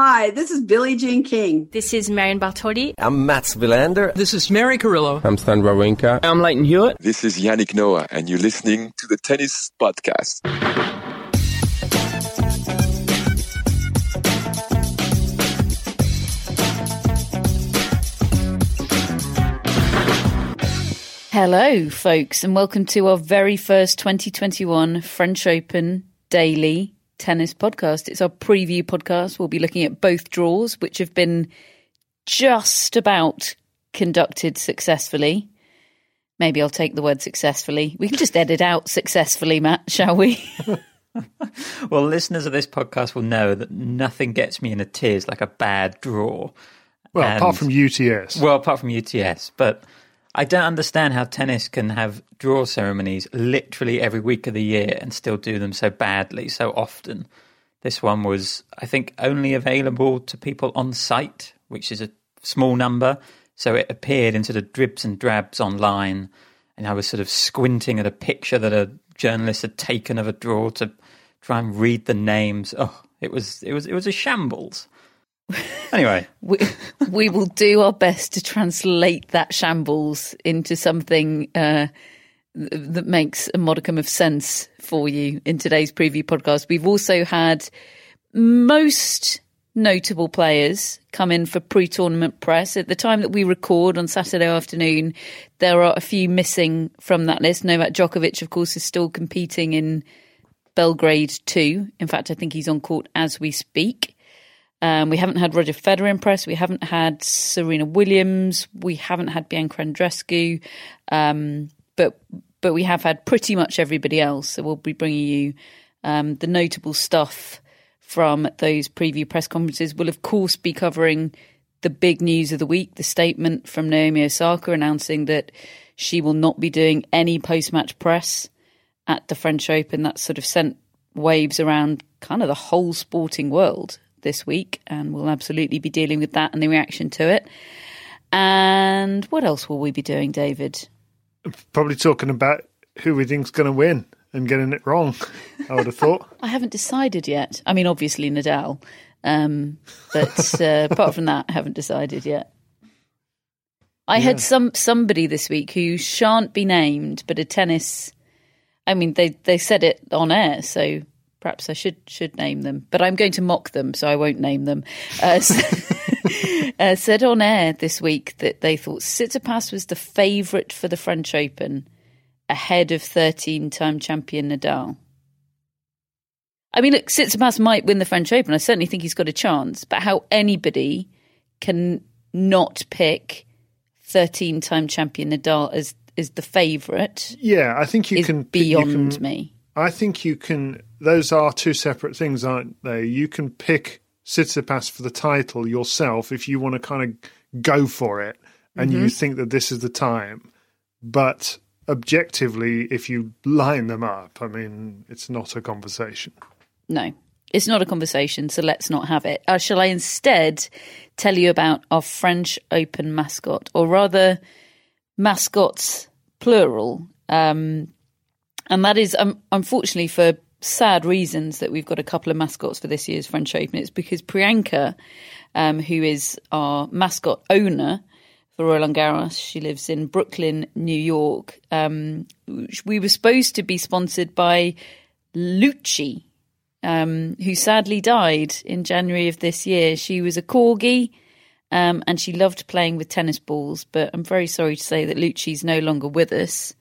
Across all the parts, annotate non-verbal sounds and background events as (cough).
Hi, this is Billie Jean King. This is Marion Bartoli. I'm Mats Wilander. This is Mary Carillo. I'm Stan Wawrinka. I'm Lleyton Hewitt. This is Yannick Noah, and you're listening to the Tennis Podcast. Hello, folks, and welcome to our very first 2021 French Open daily tennis podcast. It's our preview podcast. We'll be looking at both draws, which have been just about conducted successfully. Maybe I'll take the word successfully. We can just edit out successfully, Matt, shall we? (laughs) Well, listeners of this podcast will know that nothing gets me in a tears like a bad draw. Well, And- apart from UTS. Well, apart from UTS, but I don't understand how tennis can have draw ceremonies literally every week of the year and still do them so badly so often. This one was, I think, only available to people on site, which is a small number. So it appeared in sort of dribs and drabs online, and I was sort of squinting at a picture that a journalist had taken of a draw to try and read the names. Oh, it was it was it was a shambles. Anyway, (laughs) we, we will do our best to translate that shambles into something uh, that makes a modicum of sense for you in today's preview podcast. We've also had most notable players come in for pre tournament press. At the time that we record on Saturday afternoon, there are a few missing from that list. Novak Djokovic, of course, is still competing in Belgrade 2. In fact, I think he's on court as we speak. Um, we haven't had Roger Federer in press. We haven't had Serena Williams. We haven't had Bianca Andreescu. Um, but but we have had pretty much everybody else. So we'll be bringing you um, the notable stuff from those preview press conferences. We'll of course be covering the big news of the week: the statement from Naomi Osaka announcing that she will not be doing any post-match press at the French Open. That sort of sent waves around kind of the whole sporting world this week, and we'll absolutely be dealing with that and the reaction to it. And what else will we be doing, David? Probably talking about who we think's going to win and getting it wrong, I would have thought. (laughs) I haven't decided yet. I mean, obviously Nadal, um, but uh, apart from that, I haven't decided yet. I had some somebody this week who shan't be named, but a tennis. I mean, they they said it on air, so perhaps I should should name them. But I'm going to mock them, so I won't name them. Uh, (laughs) uh, said on air this week that they thought Tsitsipas was the favourite for the French Open, ahead of 13-time champion Nadal. I mean, look, Tsitsipas might win the French Open. I certainly think he's got a chance. But how anybody can not pick 13-time champion Nadal as is the favourite Yeah, I think you is can. beyond you can, me. I think you can. Those are two separate things, aren't they? You can pick Tsitsipas for the title yourself if you want to kind of go for it and Mm-hmm. you think that this is the time. But objectively, if you line them up, I mean, it's not a conversation. No, it's not a conversation, so let's not have it. Uh, shall I instead tell you about our French Open mascot, or rather, mascots plural? Um, and that is, um, unfortunately, for sad reasons, that we've got a couple of mascots for this year's French Open. It's because Priyanka, um, who is our mascot owner for Roland Garros, she lives in Brooklyn, New York. Um, we were supposed to be sponsored by Lucci um, who sadly died in January of this year. She was a corgi. Um, and she loved playing with tennis balls, but I'm very sorry to say that Lucci's no longer with us.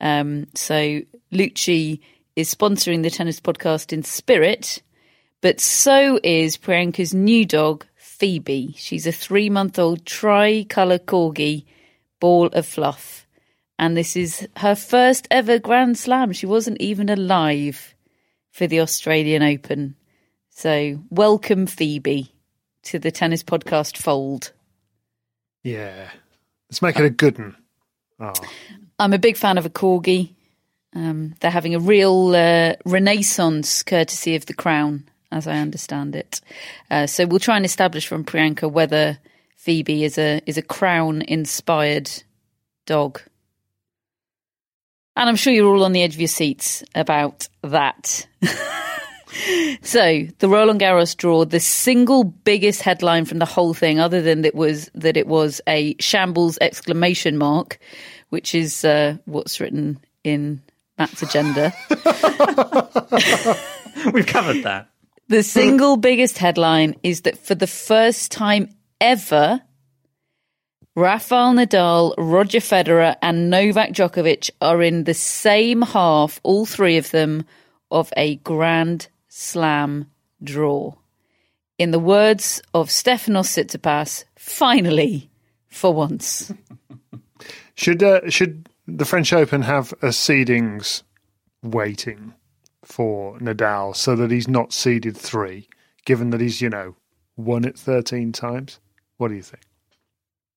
Um, so Lucci is sponsoring the tennis podcast in spirit, but so is Priyanka's new dog, Phoebe. She's a three month old tricolour corgi, ball of fluff. And this is her first ever Grand Slam. She wasn't even alive for the Australian Open. So, welcome, Phoebe, to the tennis podcast fold. Yeah. Let's make it a good one. Oh. I'm a big fan of a corgi. Um, they're having a real uh, renaissance courtesy of the crown, as I understand it. Uh, so we'll try and establish from Priyanka whether Phoebe is a is a crown inspired dog. And I'm sure you're all on the edge of your seats about that. (laughs) so the Roland Garros draw, the single biggest headline from the whole thing, other than that was that it was a shambles exclamation mark, which is uh, what's written in Matt's agenda. (laughs) We've covered that. The single biggest headline is that for the first time ever, Rafael Nadal, Roger Federer, and Novak Djokovic are in the same half, all three of them, of a Grand Slam draw. In the words of Stefanos Tsitsipas, finally, for once. (laughs) Should uh, should the French Open have a seedings waiting for Nadal so that he's not seeded three, given that he's you know won it thirteen times? What do you think?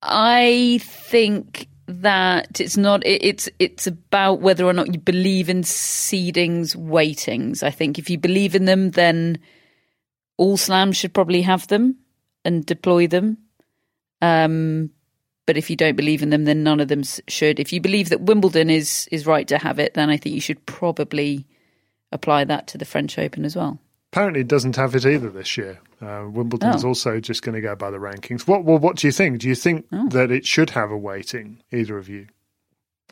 I think that it's not it, it's it's about whether or not you believe in seedings weightings. I think if you believe in them then all slams should probably have them and deploy them. Um, but if you don't believe in them, then none of them should. If you believe that Wimbledon is is right to have it, then I think you should probably apply that to the French Open as well. Apparently, it doesn't have it either this year. Uh, is Oh. also just going to go by the rankings. What well, what do you think? Do you think Oh. that it should have a weighting? Either of you?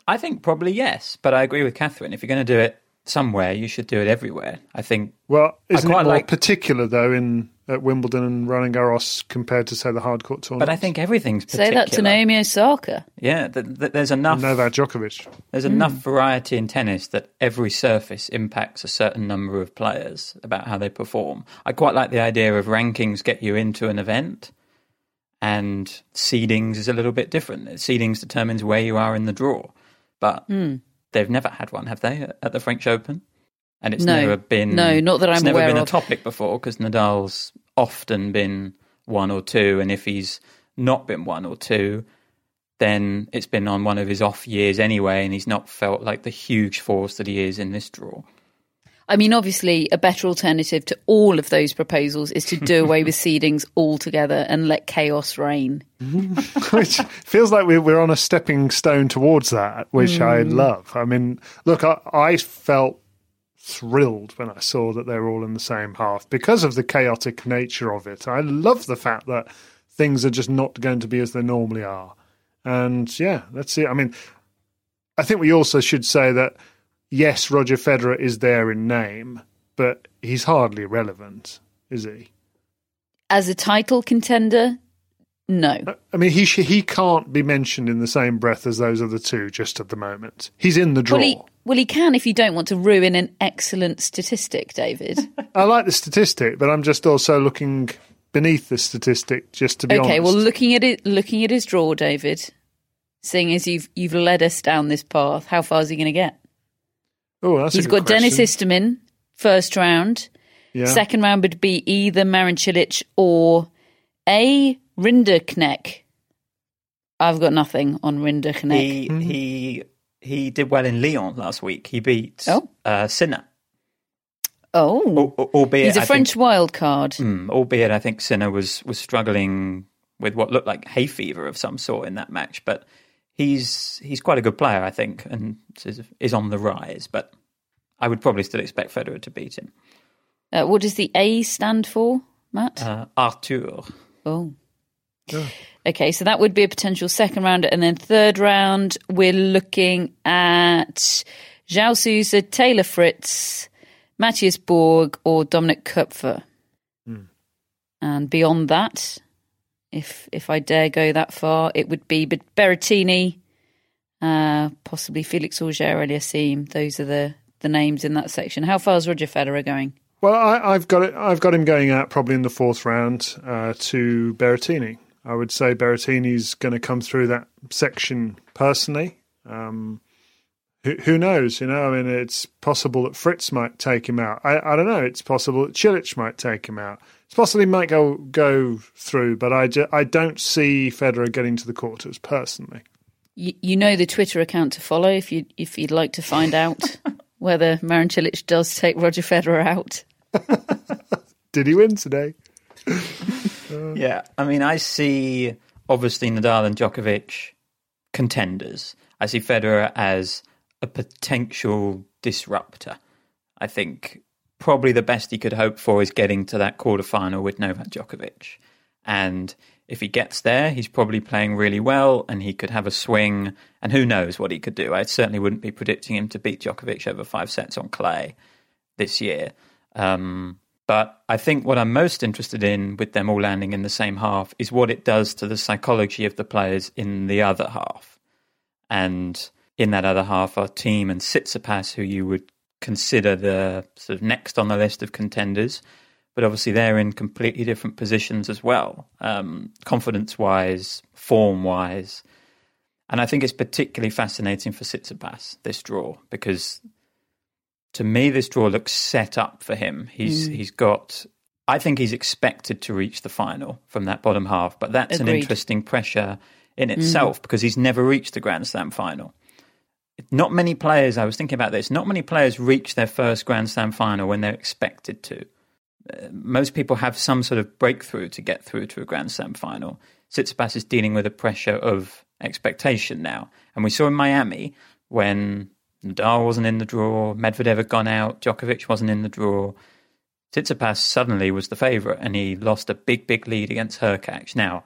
I think probably yes, but I agree with Catherine. If you're going to do it somewhere, you should do it everywhere. I think Well, I isn't it more like- particular though in at Wimbledon and Roland Garros compared to say the hard court tournament? But I think everything's Say that to Naomi Osaka. Yeah, th- th- there's enough. Novak Djokovic. There's enough hmm. variety in tennis that every surface impacts a certain number of players about how they perform. I quite like the idea of rankings get you into an event, and seedings is a little bit different. Seedings determines where you are in the draw, but hmm. they've never had one, have they, at the French Open? And it's No. never been No, not that I'm never aware been a topic before because Nadal's often been one or two, and if he's not been one or two, then it's been on one of his off years anyway, and he's not felt like the huge force that he is in this draw. I mean, obviously, a better alternative to all of those proposals is to do away with (laughs) seedings altogether and let chaos reign. (laughs) which feels like we're, we're on a stepping stone towards that, which I Hmm. love. I mean, look, I, I felt thrilled when I saw that they were all in the same half because of the chaotic nature of it. I love the fact that things are just not going to be as they normally are. And yeah, let's see. I mean, I think we also should say that yes, Roger Federer is there in name, but he's hardly relevant, is he? As a title contender, no. I mean, he sh- he can't be mentioned in the same breath as those other two just at the moment. He's in the draw. Well, he, well, he can if you don't want to ruin an excellent statistic, David. (laughs) I like the statistic, but I'm just also looking beneath the statistic just to be okay, honest. Okay, well, looking at it, looking at his draw, David, seeing as you've you've led us down this path, how far is he going to get? oh, that's He's a good got Denis question. Istomin first round. Yeah. Second round would be either Marin Cilic or a Rinderknecht. I've got nothing on Rinderknecht. He he he did well in Lyon last week. He beat Oh. uh, Sinner, oh, Al- al- albeit he's a I French Think, wild card. Mm, albeit I think Sinner was was struggling with what looked like hay fever of some sort in that match, but he's he's quite a good player, I think, and is, is on the rise. But I would probably still expect Federer to beat him. Uh, what does the A stand for, Matt? Uh, Arthur. Oh. Okay, so that would be a potential second round. And then third round, we're looking at João Sousa, Taylor Fritz, Matthias Borg or Dominik Koepfer. Hmm. And beyond that, if if I dare go that far, it would be Berrettini, uh, possibly Felix Auger-Aliassime. Those are the, the names in that section. How far is Roger Federer going? Well, I, I've got it. I've got him going out probably in the fourth round uh, to Berrettini. I would say Berrettini's going to come through that section personally. Um, who, who knows? You know, I mean, it's possible that Fritz might take him out. I, I don't know. It's possible that Cilic might take him out. It's possible he might go go through, but I, ju- I don't see Federer getting to the quarters personally. You, you know the Twitter account to follow if you if you'd like to find out (laughs) whether Marin Cilic does take Roger Federer out. (laughs) Did he win today? Yeah, I mean, I see obviously Nadal and Djokovic contenders. I see Federer as a potential disruptor. I think probably the best he could hope for is getting to that quarterfinal with Novak Djokovic. And if he gets there, he's probably playing really well and he could have a swing. And who knows what he could do? I certainly wouldn't be predicting him to beat Djokovic over five sets on clay this year. Um, but I think what I'm most interested in with them all landing in the same half is what it does to the psychology of the players in the other half. And in that other half are Thiem and Tsitsipas, who you would consider the sort of next on the list of contenders. But obviously, they're in completely different positions as well, um, confidence wise, form wise. And I think it's particularly fascinating for Tsitsipas, this draw, because to me, this draw looks set up for him. He's Mm. he's got. I think he's expected to reach the final from that bottom half, but that's an interesting pressure in itself because he's never reached the Grand Slam final. Not many players. I was thinking about this. Not many players reach their first Grand Slam final when they're expected to. Uh, most people have some sort of breakthrough to get through to a Grand Slam final. Tsitsipas is dealing with a pressure of expectation now, and we saw in Miami when Nadal wasn't in the draw, Medvedev had gone out, Djokovic wasn't in the draw. Tsitsipas suddenly was the favourite, and he lost a big, big lead against Hurkacz. Now,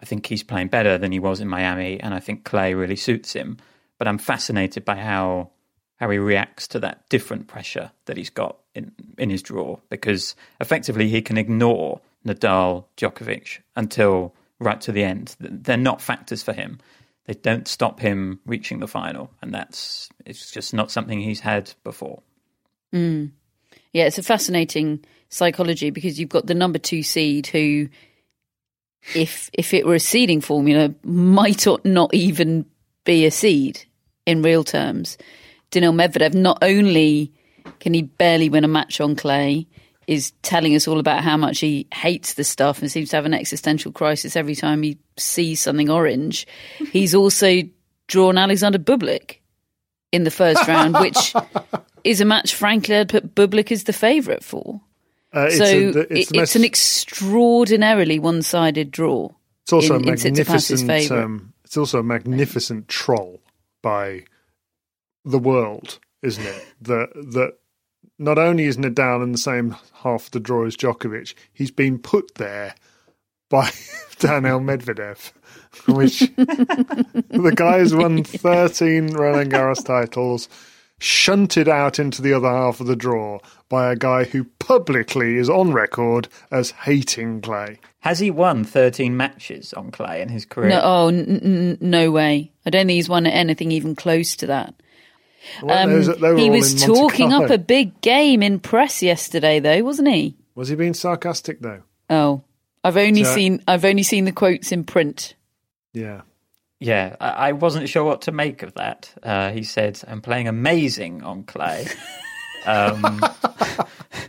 I think he's playing better than he was in Miami, and I think clay really suits him. But I'm fascinated by how how he reacts to that different pressure that he's got in in his draw, because effectively he can ignore Nadal, Djokovic until right to the end. They're not factors for him. They don't stop him reaching the final, and that's it's just not something he's had before. Mm. Yeah, it's a fascinating psychology because you've got the number two seed who, if if it were a seeding formula, might not even be a seed in real terms. Daniil Medvedev not only can he barely win a match on clay, is telling us all about how much he hates the stuff and seems to have an existential crisis every time he sees something orange. (laughs) He's also drawn Alexander Bublik in the first round, which (laughs) is a match, frankly, I'd put Bublik as the favourite for. Uh, it's so a- the- it- it's it's, an extraordinarily one-sided draw. It's also in- a magnificent. Um, it's also a magnificent troll by the world, isn't it? that that not only is Nadal in the same half of the draw as Djokovic, he's been put there by (laughs) Daniil Medvedev, which (laughs) the guy has won thirteen Roland Garros titles. Shunted out into the other half of the draw by a guy who publicly is on record as hating clay. Has he won 13 matches on clay in his career? No, oh, n- n- no way. I don't think he's won anything even close to that. Well, Um, those- he was talking up a big game in press yesterday, though, wasn't he? Was he being sarcastic though? Oh, I've only So- seen I've only seen the quotes in print. Yeah. Yeah, I, I wasn't sure what to make of that. Uh, he said, I'm playing amazing on clay. (laughs) um, (laughs)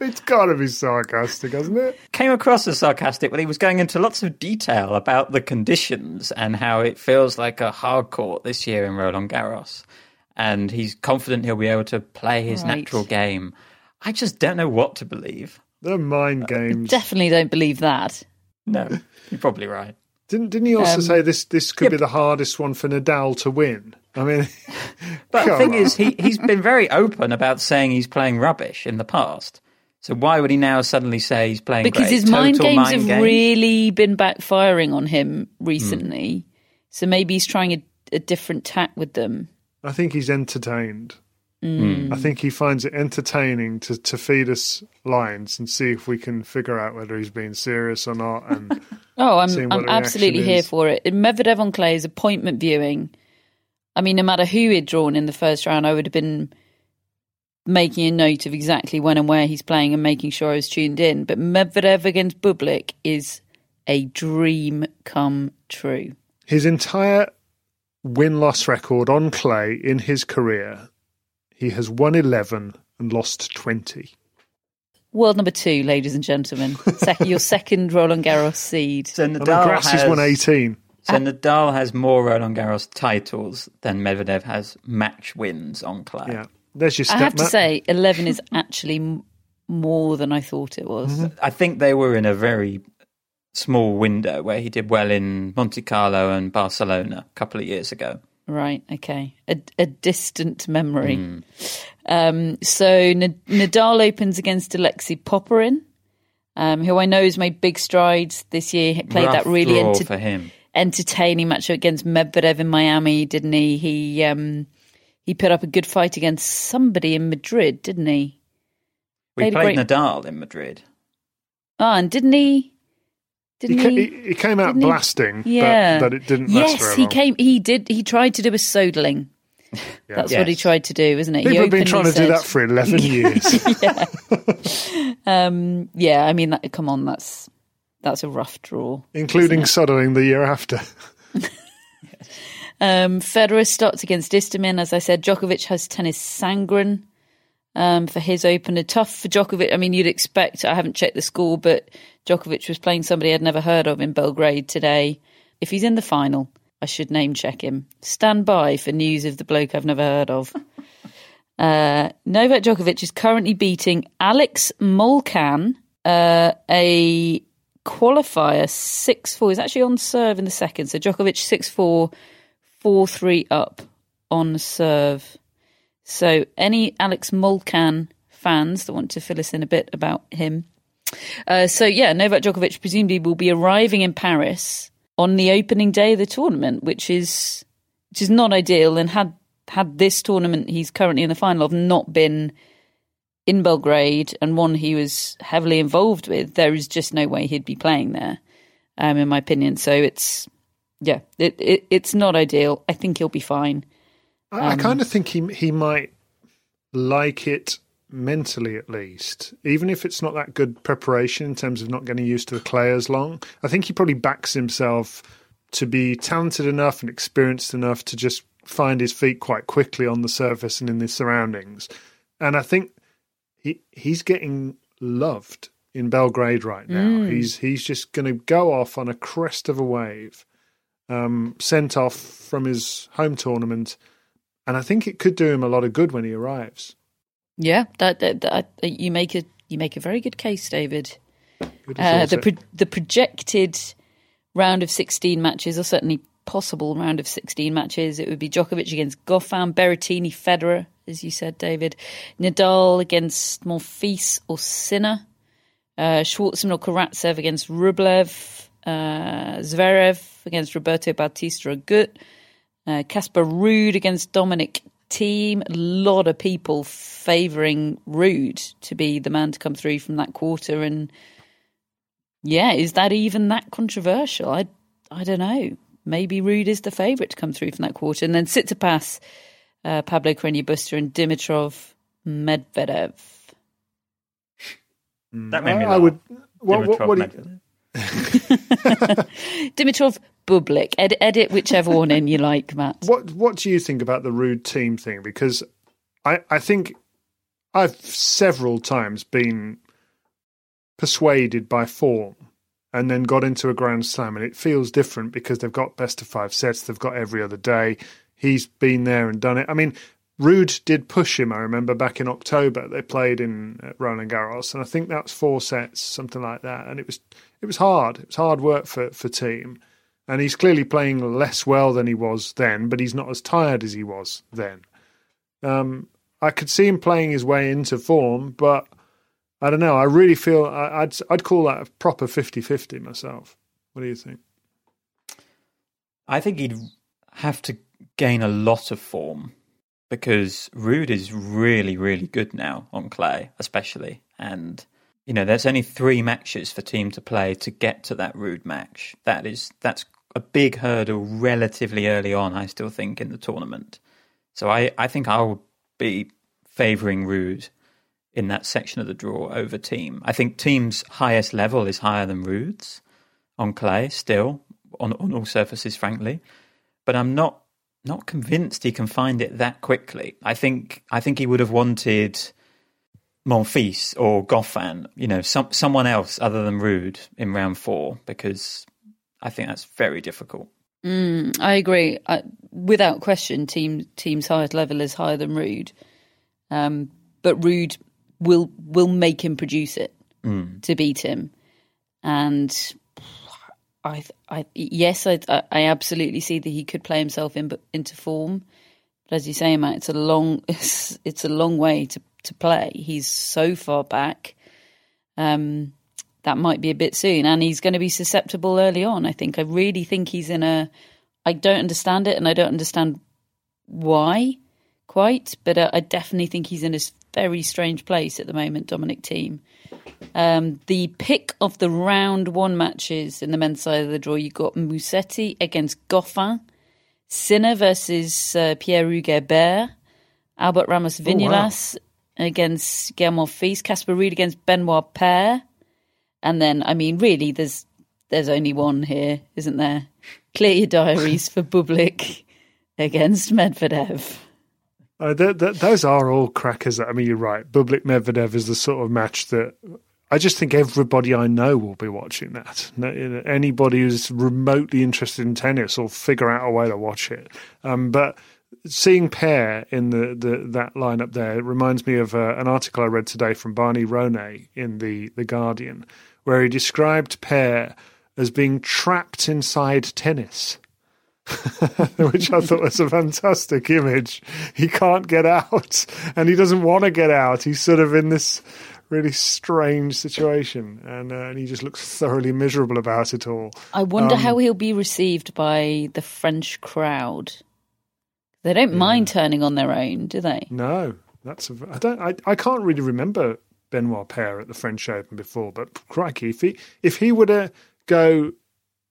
It's got to be sarcastic, hasn't it? came across as sarcastic, but he was going into lots of detail about the conditions and how it feels like a hard court this year in Roland Garros. And he's confident he'll be able to play his Right. natural game. I just don't know what to believe. They're mind games. Definitely don't believe that. No, you're probably right. Didn't didn't he also Um, say this this could be the hardest one for Nadal to win? I mean, (laughs) But the thing on. is, he, he's been very open about saying he's playing rubbish in the past. So why would he now suddenly say he's playing rubbish? Because great? his mind games mind have game? really been backfiring on him recently. So maybe he's trying a, a different tack with them. I think he's entertained. Mm. I think he finds it entertaining to, to feed us lines and see if we can figure out whether he's being serious or not. And (laughs) Oh, I'm I'm absolutely here for it. Medvedev on clay is appointment viewing. I mean, no matter who he'd drawn in the first round, I would have been making a note of exactly when and where he's playing and making sure I was tuned in. But Medvedev against Bublik is a dream come true. his entire win loss record on clay in his career, he has won 11 and lost 20. World number two, ladies and gentlemen. Sec- your (laughs) second Roland Garros seed. So And Nadal Grass has has won 18. So Nadal has more Roland Garros titles than Medvedev has match wins on clay. Yeah. There's your I step have to say, 11 is actually more than I thought it was. Mm-hmm. I think they were in a very small window where he did well in Monte Carlo and Barcelona a couple of years ago. Right. Okay. A, a distant memory. Hmm. Um, so N- Nadal opens against Alexei Popyrin, um, who I know has made big strides this year. He played Rough that really enter- entertaining match against Medvedev in Miami, didn't he? He um, he put up a good fight against somebody in Madrid, didn't he? We Played played great- Nadal in Madrid. Ah, and didn't he? He, Didn't ca- he? he, he came out didn't he- blasting, Yeah, but, but it didn't last Yes, very he came. He did. He tried to do a Soderling. That's what he tried to do, isn't it? People he have been openly trying to do that for 11 (laughs) years. (laughs) Um, yeah, I mean, that, come on, that's that's a rough draw. including sodding the year after. (laughs) Um, Federer starts against Istomin. As I said, Djokovic has Tennys Sandgren um, for his opener. Tough for Djokovic. I mean, you'd expect, I haven't checked the score, but Djokovic was playing somebody I'd never heard of in Belgrade today. If he's in the final, I should name check him. Stand by for news of the bloke I've never heard of. (laughs) Uh, Novak Djokovic is currently beating Alex Molcan, uh, a qualifier 6 4. He's actually on serve in the second. So Djokovic 6 4, 4 3 up on serve. So any Alex Molcan fans that want to fill us in a bit about him. Uh, so yeah, Novak Djokovic presumably will be arriving in Paris on the opening day of the tournament, which is which is not ideal. And had had this tournament he's currently in the final of not been in Belgrade and one he was heavily involved with, there is just no way he'd be playing there, um, in my opinion. So it's yeah, it, it it's not ideal. I think he'll be fine. I, I kind of think he he might like it mentally at least, even if it's not that good preparation in terms of not getting used to the clay as long. I think he probably backs himself to be talented enough and experienced enough to just find his feet quite quickly on the surface and in the surroundings. And I think he he's getting loved in Belgrade right now. He's he's just going to go off on a crest of a wave, um, sent off from his home tournament, and I think it could do him a lot of good when he arrives. Yeah, that, that, that you make a you make a very good case, David. Good Uh, the pro- the projected round of sixteen matches, or certainly possible round of sixteen matches, it would be Djokovic against Goffin, Berrettini, Federer, as you said, David, Nadal against Monfils or Sinner, uh, Schwartzman or Karatsev against Rublev, uh, Zverev against Roberto Bautista Agut, uh, Casper Ruud against Dominic Thiem. A lot of people favouring Ruud to be the man to come through from that quarter. And yeah, is that even that controversial? I I don't know. Maybe Ruud is the favourite to come through from that quarter. And then Tsitsipas, uh, Pablo Carreño Busta, and Dimitrov Medvedev. That made me I, laugh. I would. What, what, Dimitrov what do you- (laughs) (laughs) Dimitrov Bublik. Ed- edit whichever one in you like, Matt. (laughs) What what do you think about the Ruud Thiem thing? Because I I think I've several times been persuaded by form and then got into a grand slam and it feels different because they've got best of five sets, they've got every other day. He's been there and done it. I mean, Ruud did push him, I remember back in October. They played in Roland Garros and I think that was four sets, something like that. And it was it was hard. It was hard work for for Thiem. And he's clearly playing less well than he was then, but he's not as tired as he was then. Um, I could see him playing his way into form, but I don't know. I really feel I, I'd I'd call that a proper 50-50 myself. What do you think? I think he'd have to gain a lot of form because Ruud is really, really good now on clay, especially. And, you know, there's only three matches for Thiem to play to get to that Ruud match. That is, that's a big hurdle relatively early on, I still think, in the tournament. So I, I think I will be favouring Ruud in that section of the draw over Thiem. I think Thiem's highest level is higher than Ruud's on clay still, on, on all surfaces, frankly. But I'm not not convinced he can find it that quickly. I think I think he would have wanted Monfils or Goffin, you know, some someone else other than Ruud in round four because I think that's very difficult. Mm, I agree. I, without question, Thiem Thiem's highest level is higher than Ruud, um, but Ruud will will make him produce it Mm. to beat him, and I, I yes, I, I absolutely see that he could play himself in, into form. But as you say, Matt, it's a long (laughs) it's, it's a long way to to play. He's so far back. Um, that might be a bit soon, and he's going to be susceptible early on. I think. I really think he's in a. I don't understand it, and I don't understand why quite, but uh, I definitely think he's in a very strange place at the moment. Dominic Thiem. Um, the pick of the round one matches in the men's side of the draw, you got Musetti against Goffin, Sinner versus uh, Pierre Hugues Albert Ramos Viñolas against Guillermo Fils, Casper Ruud against Benoit Paire. And then, I mean, really, there's there's only one here, isn't there? Clear your diaries for Bublik (laughs) against Medvedev. Uh, th- th- those are all crackers. I mean, you're right. Bublik Medvedev is the sort of match that I just think everybody I know will be watching that. Anybody who's remotely interested in tennis will figure out a way to watch it. Um, but seeing Paire in the, the that lineup there reminds me of uh, an article I read today from Barney Ronay in the the Guardian, where he described Paire as being trapped inside tennis. (laughs) which I thought was a fantastic image. He can't get out, and he doesn't want to get out. He's sort of in this really strange situation, and, uh, and he just looks thoroughly miserable about it all. I wonder Um, how he'll be received by the French crowd. They don't mind turning on their own, do they? No, that's a, I don't. I, I can't really remember Benoit Paire at the French Open before, but crikey, if he if he were to go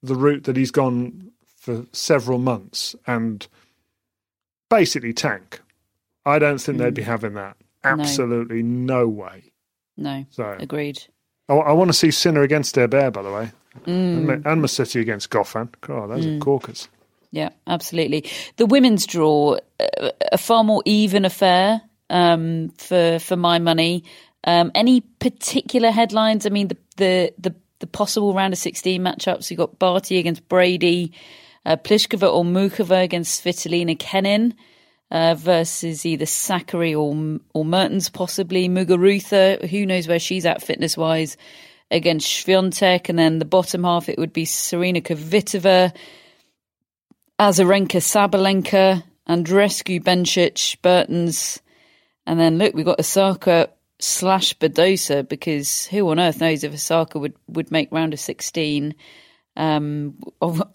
the route that he's gone for several months and basically tank, I don't think they'd be having that. Absolutely no way. No, So agreed. I, I want to see Sinner against Herbert, by the way, Mm. and, and Musetti against Goffin. God, those are corkers. Yeah, absolutely. The women's draw, uh, a far more even affair um, for for my money. Um, any particular headlines? I mean, the the the, the possible round of sixteen matchups. you've got Barty against Brady, uh, Pliskova or Muchova against Svitolina Kenin. Uh, versus either Sakkari or or Mertens, possibly Muguruza. Who knows where she's at fitness wise against Swiatek, and then the bottom half it would be Serena Kvitova, Azarenka Sabalenka, Andreescu Bencic, Bertens, and then look, we've got Osaka slash Badosa because who on earth knows if Osaka would, would make round of 16. Um,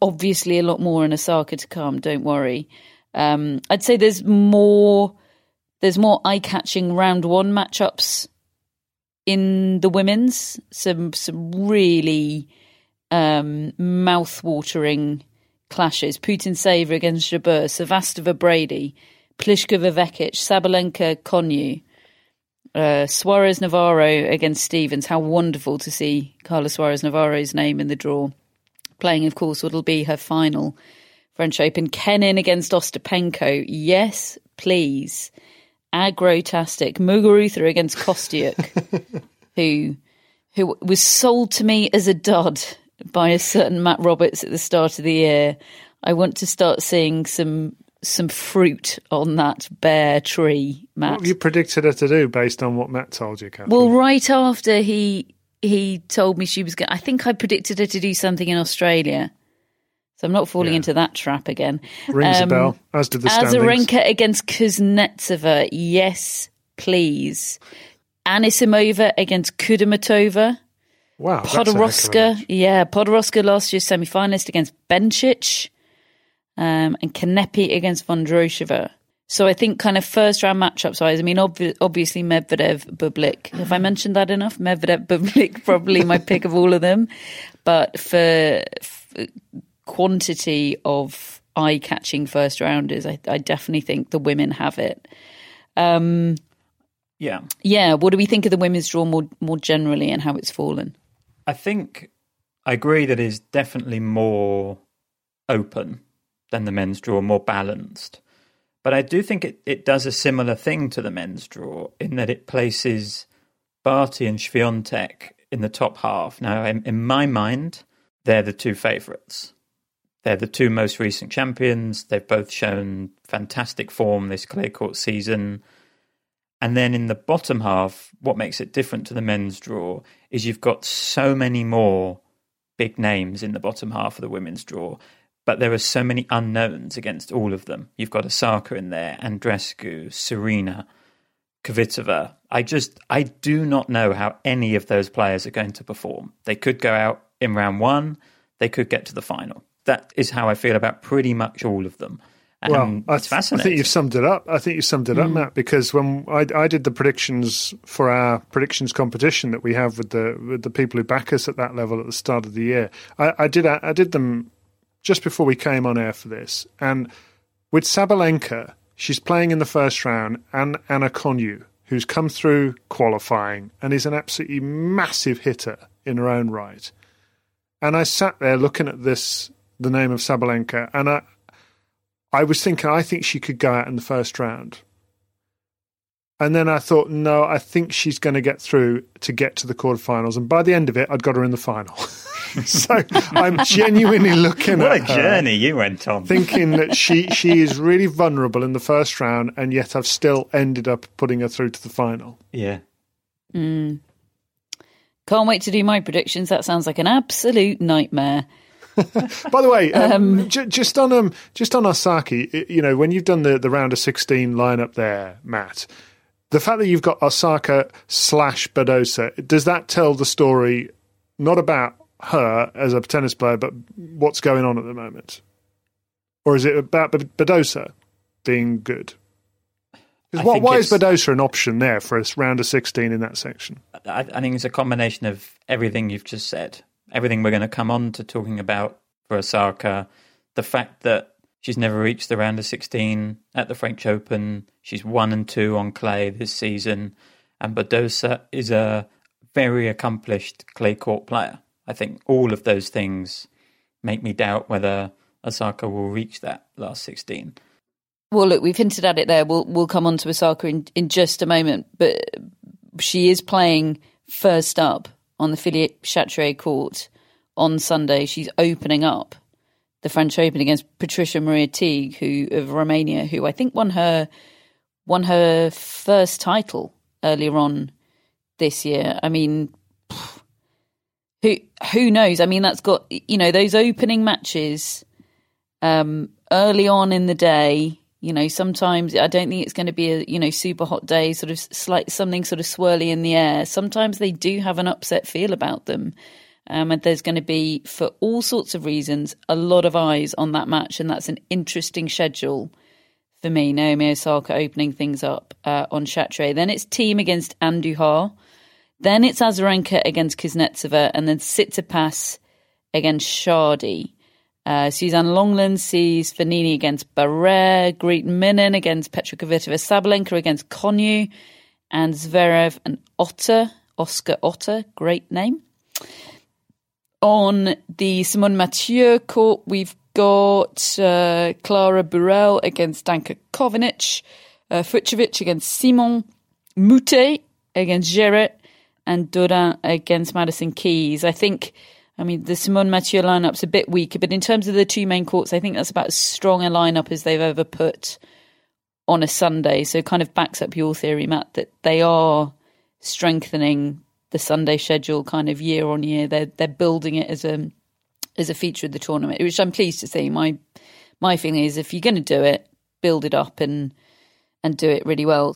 obviously, a lot more in Osaka to come, don't worry. Um, I'd say there's more. There's more eye-catching round one matchups in the women's. Some some really um, mouth-watering clashes. Putintseva against Jabeur, Sevastova Brady, Pliskova Vekic, Sabalenka Konjuh, uh, Suarez Navarro against Stevens. How wonderful to see Carla Suarez Navarro's name in the draw. Playing, of course, what'll be her final French Open. Kenin against Ostapenko. Yes, please. Agrotastic. Muguruza against Kostyuk, (laughs) who who was sold to me as a dud by a certain Matt Roberts at the start of the year. I want to start seeing some some fruit on that bare tree, What Matt. have you predicted her to do based on what Matt told you, Catherine? Well, right after he he told me she was going, I think I predicted her to do something in Australia. So I'm not falling Yeah. into that trap again. Rings a Um, bell, as did the standings. Azarenka against Kuznetsova. Yes, please. Anisimova against Kudermetova. Wow, that's a heck of a Podoroska. Yeah, Podoroska last year's semi finalist against Bencic. Um, and Kanepi against Vondrousova. So I think kind of first round matchups wise, I mean, obvi- obviously Medvedev, Bublik. Have I mentioned that enough? Medvedev, (laughs) Bublik, probably my pick of all of them. But for, for quantity of eye catching first rounders, I, I, definitely think the women have it. Um, yeah. Yeah. What do we think of the women's draw more, more generally and how it's fallen? I think I agree that it's definitely more open than the men's draw, more balanced. But I do think it, it does a similar thing to the men's draw in that it places Barty and Swiatek in the top half. Now, in, in my mind, they're the two favourites. They're the two most recent champions. They've both shown fantastic form this clay court season. And then in the bottom half, what makes it different to the men's draw is you've got so many more big names in the bottom half of the women's draw but there are so many unknowns against all of them. You've got Osaka in there, Andreescu, Serena, Kvitova. I just, I do not know how any of those players are going to perform. They could go out in round one, they could get to the final. That is how I feel about pretty much all of them. And well, it's fascinating. I think you've summed it up. I think you've summed it mm. up, Matt, because when I, I, did the predictions for our predictions competition that we have with the with the people who back us at that level at the start of the year, I, I did I did them just before we came on air for this. And with Sabalenka, she's playing in the first round, and Ana Konjuh, who's come through qualifying and is an absolutely massive hitter in her own right. And I sat there looking at this, the name of Sabalenka, and I, I was thinking, I think she could go out in the first round. And then I thought, no, I think she's going to get through to get to the quarterfinals. And by the end of it, I'd got her in the final. (laughs) (laughs) so I'm genuinely looking what at a journey you went on, thinking that she she is really vulnerable in the first round, and yet I've still ended up putting her through to the final. Yeah. Mm. Can't wait to do my predictions. That sounds like an absolute nightmare. (laughs) By the way, um, um, j- just on um, just on Osaka, you know, when you've done the, the round of sixteen lineup there, Matt, the fact that you've got Osaka slash Badosa, does that tell the story not about her as a tennis player, but what's going on at the moment? Or is it about Badosa being good? What, why is Badosa an option there for a round of 16 in that section? I, I think it's a combination of everything you've just said, everything we're going to come on to talking about for Osaka, the fact that she's never reached the round of 16 at the French Open, she's one and two on clay this season, and Badosa is a very accomplished clay court player. I think all of those things make me doubt whether Osaka will reach that last 16. Well, look, we've hinted at it there. We'll we'll come on to Osaka in, in just a moment, but she is playing first up on the Philippe Chatrier court on Sunday. She's opening up the French Open against Patricia Maria Tig, who of Romania, who I think won her won her first title earlier on this year. I mean, who who knows? I mean, that's got you know those opening matches um, early on in the day. You know, sometimes I don't think it's going to be a you know super hot day, sort of slight something sort of swirly in the air. Sometimes they do have an upset feel about them, um, and there's going to be for all sorts of reasons a lot of eyes on that match, and that's an interesting schedule for me. Naomi Osaka opening things up uh, on Chatrier. Then it's Thiem against Andujar. Then it's Azarenka against Kuznetsova, and then Tsitsipas against Chardy. Uh, Suzanne Lenglen sees Fognini against Barrere, Greet Minnen against Petra Kvitova, Sabalenka against Konjuh, and Zverev and Otte, Oscar Otte, great name. On the Simone Mathieu court, we've got uh, Clara Burel against Danka Kovinic, uh, Fucsovics against Simon, Moutet against Geret, and Dodin against Madison Keys. I think, I mean, the Simone Mathieu lineup's a bit weaker, but in terms of the two main courts, I think that's about as strong a lineup as they've ever put on a Sunday. So it kind of backs up your theory, Matt, that they are strengthening the Sunday schedule kind of year on year. They're they're building it as a as a feature of the tournament, which I'm pleased to see. My my feeling is if you're going to do it, build it up and and do it really well.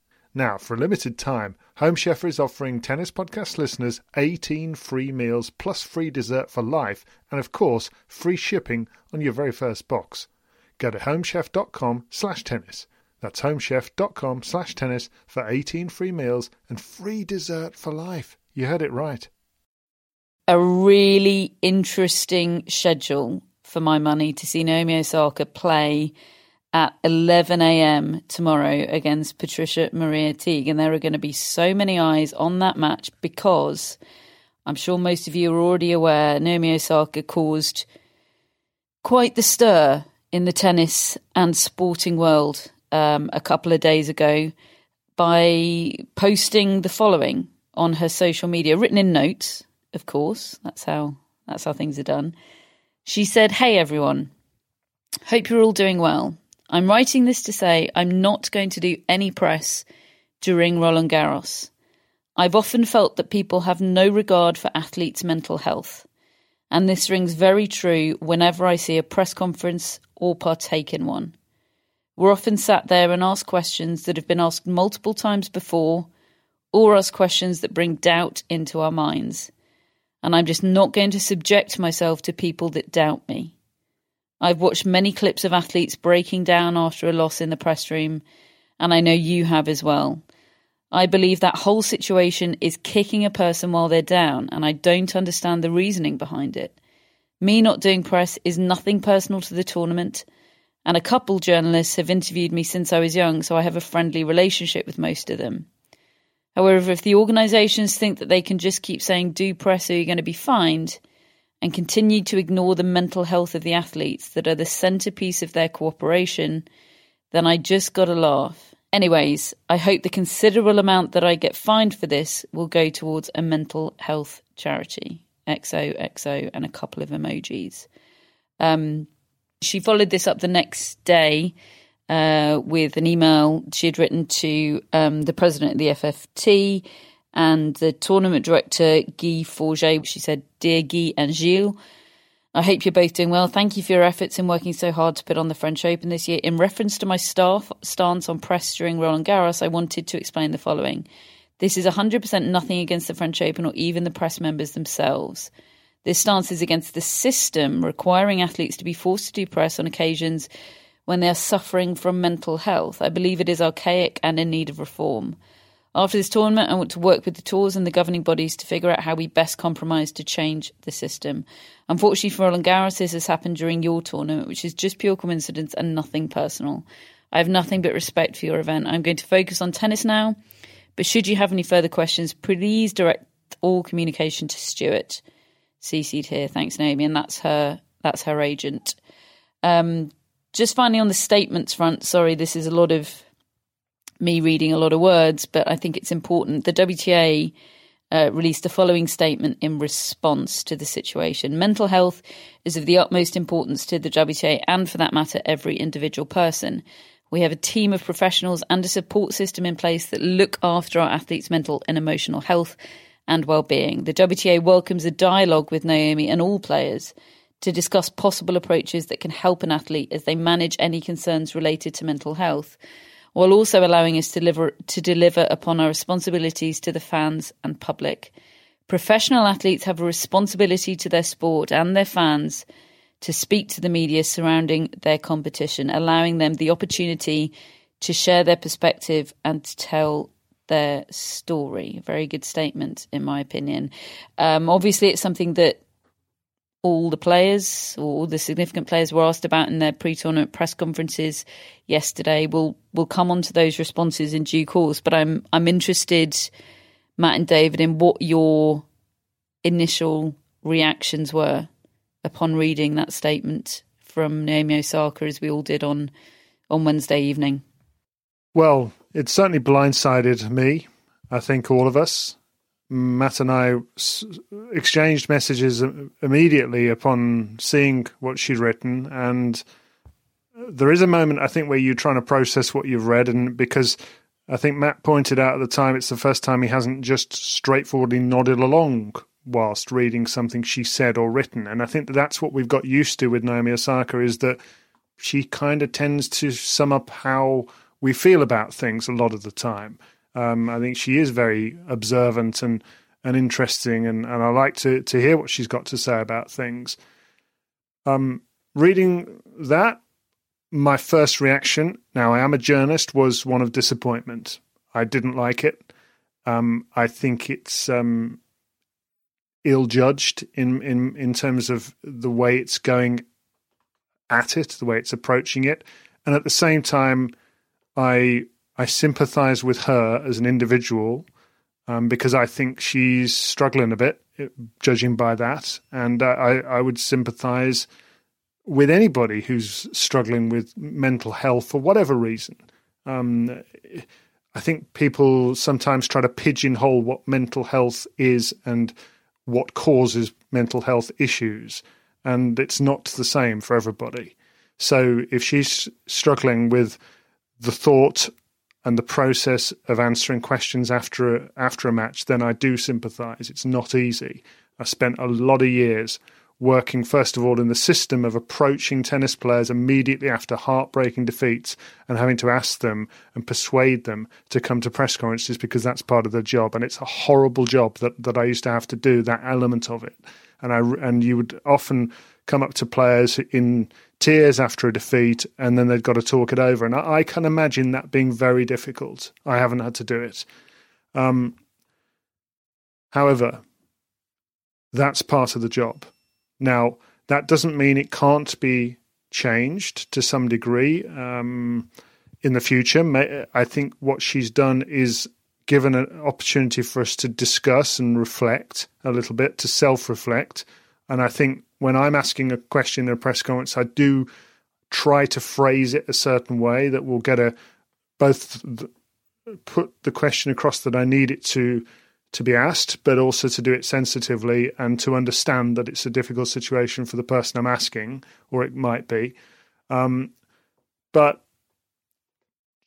Now, for a limited time, Home Chef is offering Tennis Podcast listeners 18 free meals plus free dessert for life and, of course, free shipping on your very first box. Go to homechef.com slash tennis. That's homechef.com slash tennis for 18 free meals and free dessert for life. You heard it right. A really interesting schedule for my money to see Naomi Osaka play at 11 a.m. tomorrow against Patricia Maria Teague. And there are going to be so many eyes on that match because I'm sure most of you are already aware Naomi Osaka caused quite the stir in the tennis and sporting world um, a couple of days ago by posting the following on her social media, written in notes, of course. That's how that's how things are done. She said, "Hey everyone, hope you're all doing well. I'm writing this to say I'm not going to do any press during Roland Garros. I've often felt that people have no regard for athletes' mental health, and this rings very true whenever I see a press conference or partake in one. We're often sat there and asked questions that have been asked multiple times before, or ask questions that bring doubt into our minds. And I'm just not going to subject myself to people that doubt me. I've watched many clips of athletes breaking down after a loss in the press room, and I know you have as well. I believe that whole situation is kicking a person while they're down, and I don't understand the reasoning behind it. Me not doing press is nothing personal to the tournament, and a couple journalists have interviewed me since I was young, so I have a friendly relationship with most of them. However, if the organisations think that they can just keep saying do press or you're going to be fined, and continue to ignore the mental health of the athletes that are the centerpiece of their cooperation, then I just got to laugh. Anyways, I hope the considerable amount that I get fined for this will go towards a mental health charity. XOXO and a couple of emojis. Um, she followed this up the next day uh, with an email she had written to um, the president of the FFT and the tournament director, Guy Forget. She said, Dear Guy and Gilles, I hope you're both doing well. Thank you for your efforts in working so hard to put on the French Open this year. In reference to my staff stance on press during Roland Garros, I wanted to explain the following. This is 100% nothing against the French Open or even the press members themselves. This stance is against the system requiring athletes to be forced to do press on occasions when they are suffering from mental health. I believe it is archaic and in need of reform. After this tournament, I want to work with the tours and the governing bodies to figure out how we best compromise to change the system. Unfortunately for Roland Garros, this has happened during your tournament, which is just pure coincidence and nothing personal. I have nothing but respect for your event. I'm going to focus on tennis now, but should you have any further questions, please direct all communication to Stuart. CC'd here. Thanks, Naomi. And that's her that's her agent. Um, just finally on the statements front, sorry, this is a lot of me reading a lot of words, but I think it's important. The WTA uh, released the following statement in response to the situation. Mental health is of the utmost importance to the WTA and, for that matter, every individual person. We have a team of professionals and a support system in place that look after our athletes' mental and emotional health and well-being. The WTA welcomes a dialogue with Naomi and all players to discuss possible approaches that can help an athlete as they manage any concerns related to mental health, while also allowing us to deliver, to deliver upon our responsibilities to the fans and public. Professional athletes have a responsibility to their sport and their fans to speak to the media surrounding their competition, allowing them the opportunity to share their perspective and to tell their story. Very good statement, in my opinion. Um, obviously, it's something that all the players or all the significant players were asked about in their pre-tournament press conferences yesterday. We'll we'll come on to those responses in due course, but I'm I'm interested, Matt and David, in what your initial reactions were upon reading that statement from Naomi Osaka, as we all did on on Wednesday evening. Well, it certainly blindsided me. I think all of us. Matt and I exchanged messages immediately upon seeing what she'd written, and there is a moment I think where you're trying to process what you've read, and because I think Matt pointed out at the time it's the first time he hasn't just straightforwardly nodded along whilst reading something she said or written, and I think that that's what we've got used to with Naomi Osaka is that she kind of tends to sum up how we feel about things a lot of the time. Um, I think she is very observant and and interesting, and, and I like to to hear what she's got to say about things. Um, reading that, my first reaction, now I am a journalist, was one of disappointment. I didn't like it. Um, I think it's um, ill judged in, in in terms of the way it's going at it, the way it's approaching it, and at the same time, I I sympathise with her as an individual um, because I think she's struggling a bit, judging by that, and I I would sympathise with anybody who's struggling with mental health for whatever reason. Um, I think people sometimes try to pigeonhole what mental health is and what causes mental health issues, and it's not the same for everybody. So if she's struggling with the thought and the process of answering questions after a, after a match, then I do sympathise. It's not easy. I spent a lot of years working, first of all, in the system of approaching tennis players immediately after heartbreaking defeats and having to ask them and persuade them to come to press conferences because that's part of their job. And it's a horrible job that, that I used to have to do, that element of it. And I and you would often come up to players in tears after a defeat, and then they've got to talk it over. And I, I can imagine that being very difficult. I haven't had to do it. Um, however, that's part of the job. Now, that doesn't mean it can't be changed to some degree um, in the future. I think what she's done is given an opportunity for us to discuss and reflect a little bit, to self reflect. And I think when I'm asking a question in a press conference, I do try to phrase it a certain way that will get a both the, put the question across that I need it to to be asked, but also to do it sensitively and to understand that it's a difficult situation for the person I'm asking, or it might be. Um, but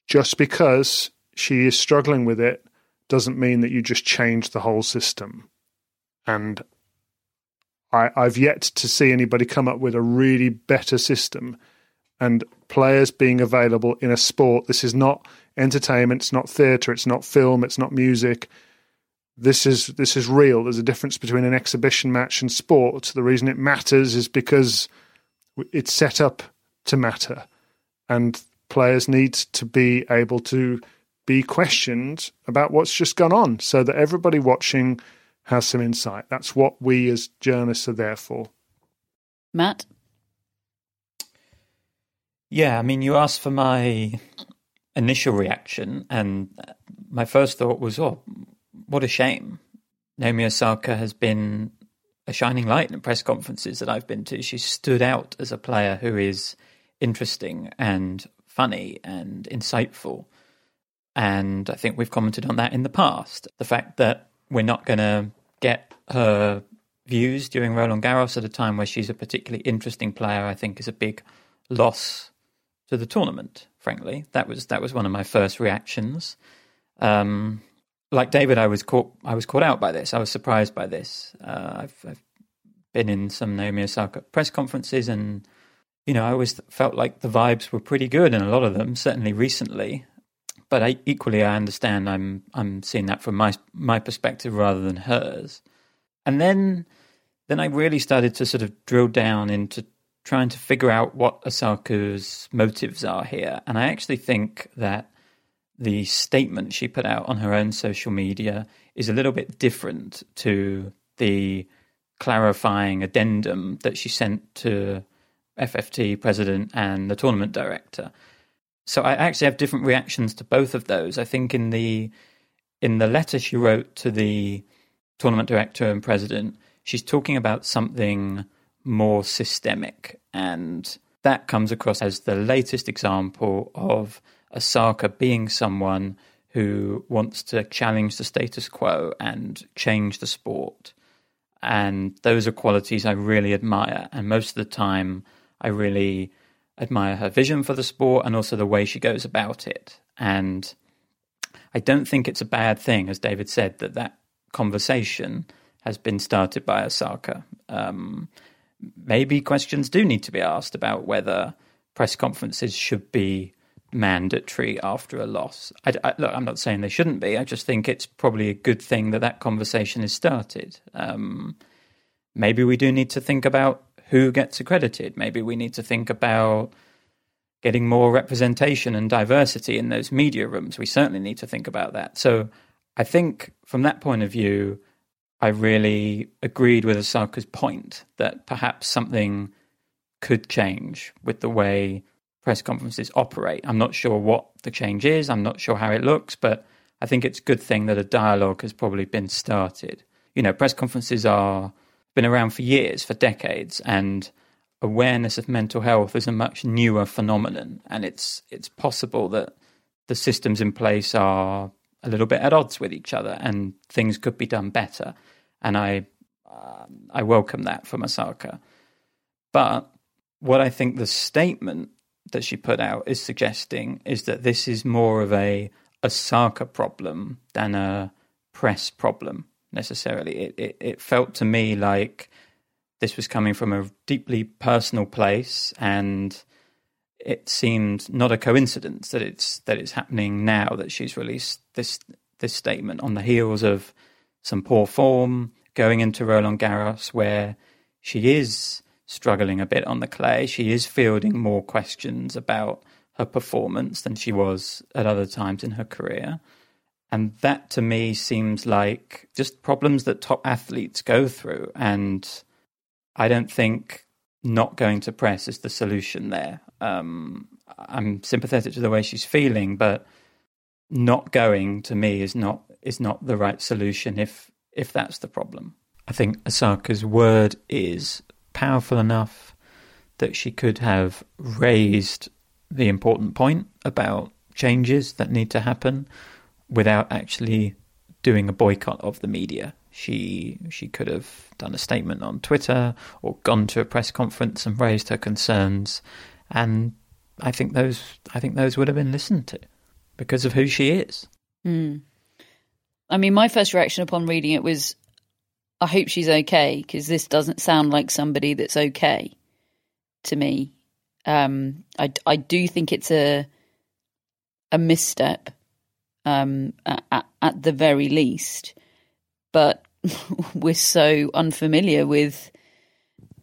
just because she is struggling with it doesn't mean that you just change the whole system. And I, I've yet to see anybody come up with a really better system and players being available in a sport. This is not entertainment, it's not theatre, it's not film, it's not music. This is this is real. There's a difference between an exhibition match and sport. The reason it matters is because it's set up to matter, and players need to be able to be questioned about what's just gone on, so that everybody watching has some insight. That's what we as journalists are there for. Matt? Yeah, I mean, you asked for my initial reaction, and my first thought was, oh, what a shame. Naomi Osaka has been a shining light in press conferences that I've been to. She stood out as a player who is interesting and funny and insightful. And I think we've commented on that in the past. The fact that we're not going to get her views during Roland Garros at a time where she's a particularly interesting player, I think is a big loss to the tournament. Frankly, that was that was one of my first reactions. Um, like David, I was caught I was caught out by this. I was surprised by this. Uh, I've, I've been in some Naomi Osaka press conferences, and you know, I always felt like the vibes were pretty good in a lot of them. Certainly recently, but I, equally, I understand I'm I'm seeing that from my my perspective rather than hers. And then then I really started to sort of drill down into trying to figure out what Osaka's motives are here. And I actually think that the statement she put out on her own social media is a little bit different to the clarifying addendum that she sent to FFT president and the tournament director. So I actually have different reactions to both of those. I think in the in the letter she wrote to the tournament director and president, she's talking about something more systemic. And that comes across as the latest example of Osaka being someone who wants to challenge the status quo and change the sport. And those are qualities I really admire. And most of the time, I really admire her vision for the sport and also the way she goes about it. And I don't think it's a bad thing, as David said, that that conversation has been started by Osaka. Um, maybe questions do need to be asked about whether press conferences should be mandatory after a loss. I, I, look, I'm not saying they shouldn't be. I just think it's probably a good thing that that conversation is started. Um, maybe we do need to think about who gets accredited. Maybe we need to think about getting more representation and diversity in those media rooms. We certainly need to think about that. So I think from that point of view, I really agreed with Osaka's point that perhaps something could change with the way press conferences operate. I'm not sure what the change is, I'm not sure how it looks, but I think it's a good thing that a dialogue has probably been started. You know, press conferences are been around for years, for decades, and awareness of mental health is a much newer phenomenon, and it's it's possible that the systems in place are a little bit at odds with each other, and things could be done better. And I I welcome that from Osaka. But what I think the statement that she put out is suggesting is that this is more of a Osaka problem than a press problem necessarily. It, it, it felt to me like this was coming from a deeply personal place, and it seemed not a coincidence that it's that it's happening now that she's released this this statement on the heels of some poor form going into Roland Garros, where she is struggling a bit on the clay. She is fielding more questions about her performance than she was at other times in her career. And that to me seems like just problems that top athletes go through. And I don't think not going to press is the solution there. Um, I'm sympathetic to the way she's feeling, but not going to me is not is not the right solution if if that's the problem. I think Osaka's word is powerful enough that she could have raised the important point about changes that need to happen without actually doing a boycott of the media. She she could have done a statement on Twitter or gone to a press conference and raised her concerns and I think those I think those would have been listened to because of who she is. Mm. I mean, my first reaction upon reading it was, I hope she's okay because this doesn't sound like somebody that's okay to me. Um, I, I do think it's a a misstep um, at, at the very least, but (laughs) we're so unfamiliar with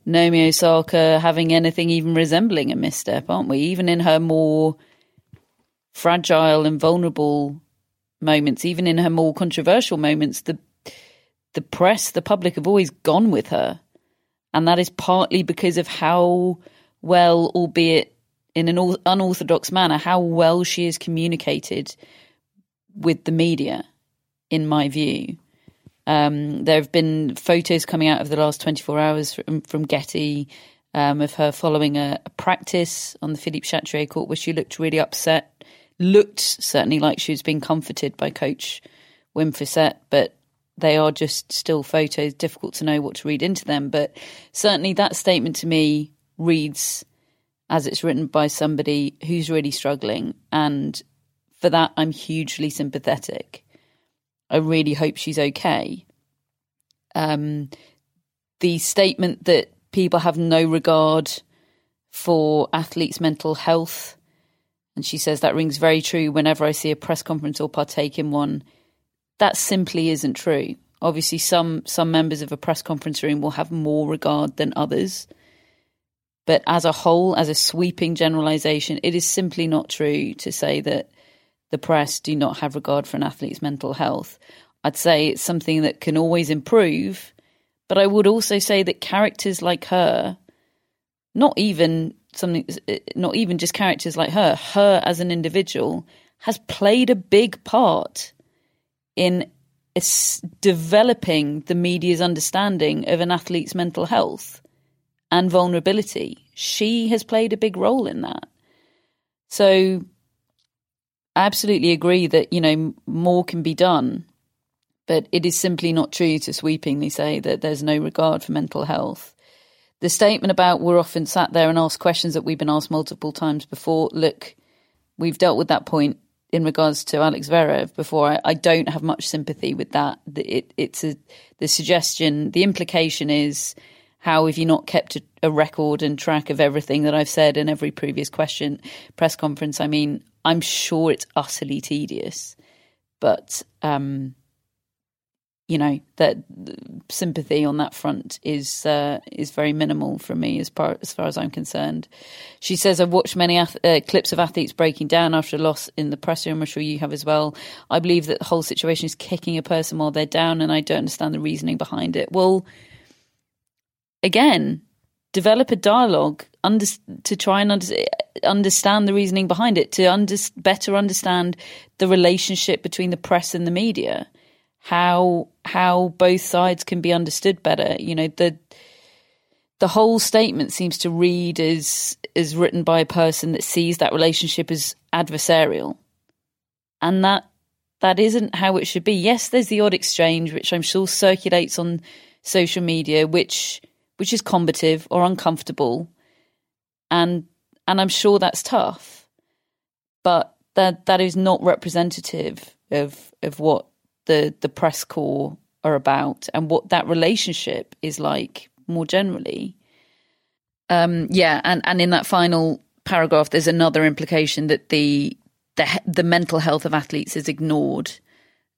Naomi Osaka having anything even resembling a misstep, aren't we? Even in her more fragile and vulnerable moments, even in her more controversial moments, the the press, the public have always gone with her. And that is partly because of how well, albeit in an unorthodox manner, how well she has communicated with the media, in my view. Um, there have been photos coming out of the last 24 hours from, from Getty um, of her following a, a, practice on the Philippe Chatrier court where she looked really upset looked certainly like she was being comforted by coach Wim Fissette, but they are just still photos, difficult to know what to read into them. But certainly that statement to me reads as it's written by somebody who's really struggling. And for that, I'm hugely sympathetic. I really hope she's okay. Um, the statement that people have no regard for athletes' mental health. And she says that rings very true whenever I see a press conference or partake in one. That simply isn't true. Obviously, some some members of a press conference room will have more regard than others. But as a whole, as a sweeping generalization, it is simply not true to say that the press do not have regard for an athlete's mental health. I'd say it's something that can always improve, but I would also say that characters like her, not even something, not even just characters like her, her as an individual has played a big part in developing the media's understanding of an athlete's mental health and vulnerability. She has played a big role in that. So I absolutely agree that, you know, more can be done. But it is simply not true to sweepingly say that there's no regard for mental health. The statement about we're often sat there and asked questions that we've been asked multiple times before. Look, we've dealt with that point in regards to Alex Zverev before. I, I don't have much sympathy with that. It, it's a, the suggestion, the implication is how have you not kept a, a, record and track of everything that I've said in every previous question press conference? I mean, I'm sure it's utterly tedious, but um, you know that sympathy on that front is uh, is very minimal from me as far as far as I'm concerned. She says I've watched many ath- uh, clips of athletes breaking down after a loss in the press room. I'm sure you have as well. I believe that the whole situation is kicking a person while they're down, and I don't understand the reasoning behind it. Well, again, develop a dialogue under, to try and under, understand the reasoning behind it, to under, better understand the relationship between the press and the media, how how both sides can be understood better. You know the the whole statement seems to read as as written by a person that sees that relationship as adversarial, and that that isn't how it should be. Yes, there's the odd exchange which I'm sure circulates on social media, which which is combative or uncomfortable, and and I'm sure that's tough, but that that is not representative of of what the the press corps are about and what that relationship is like more generally. Um, yeah, and and in that final paragraph, there's another implication that the the the mental health of athletes is ignored,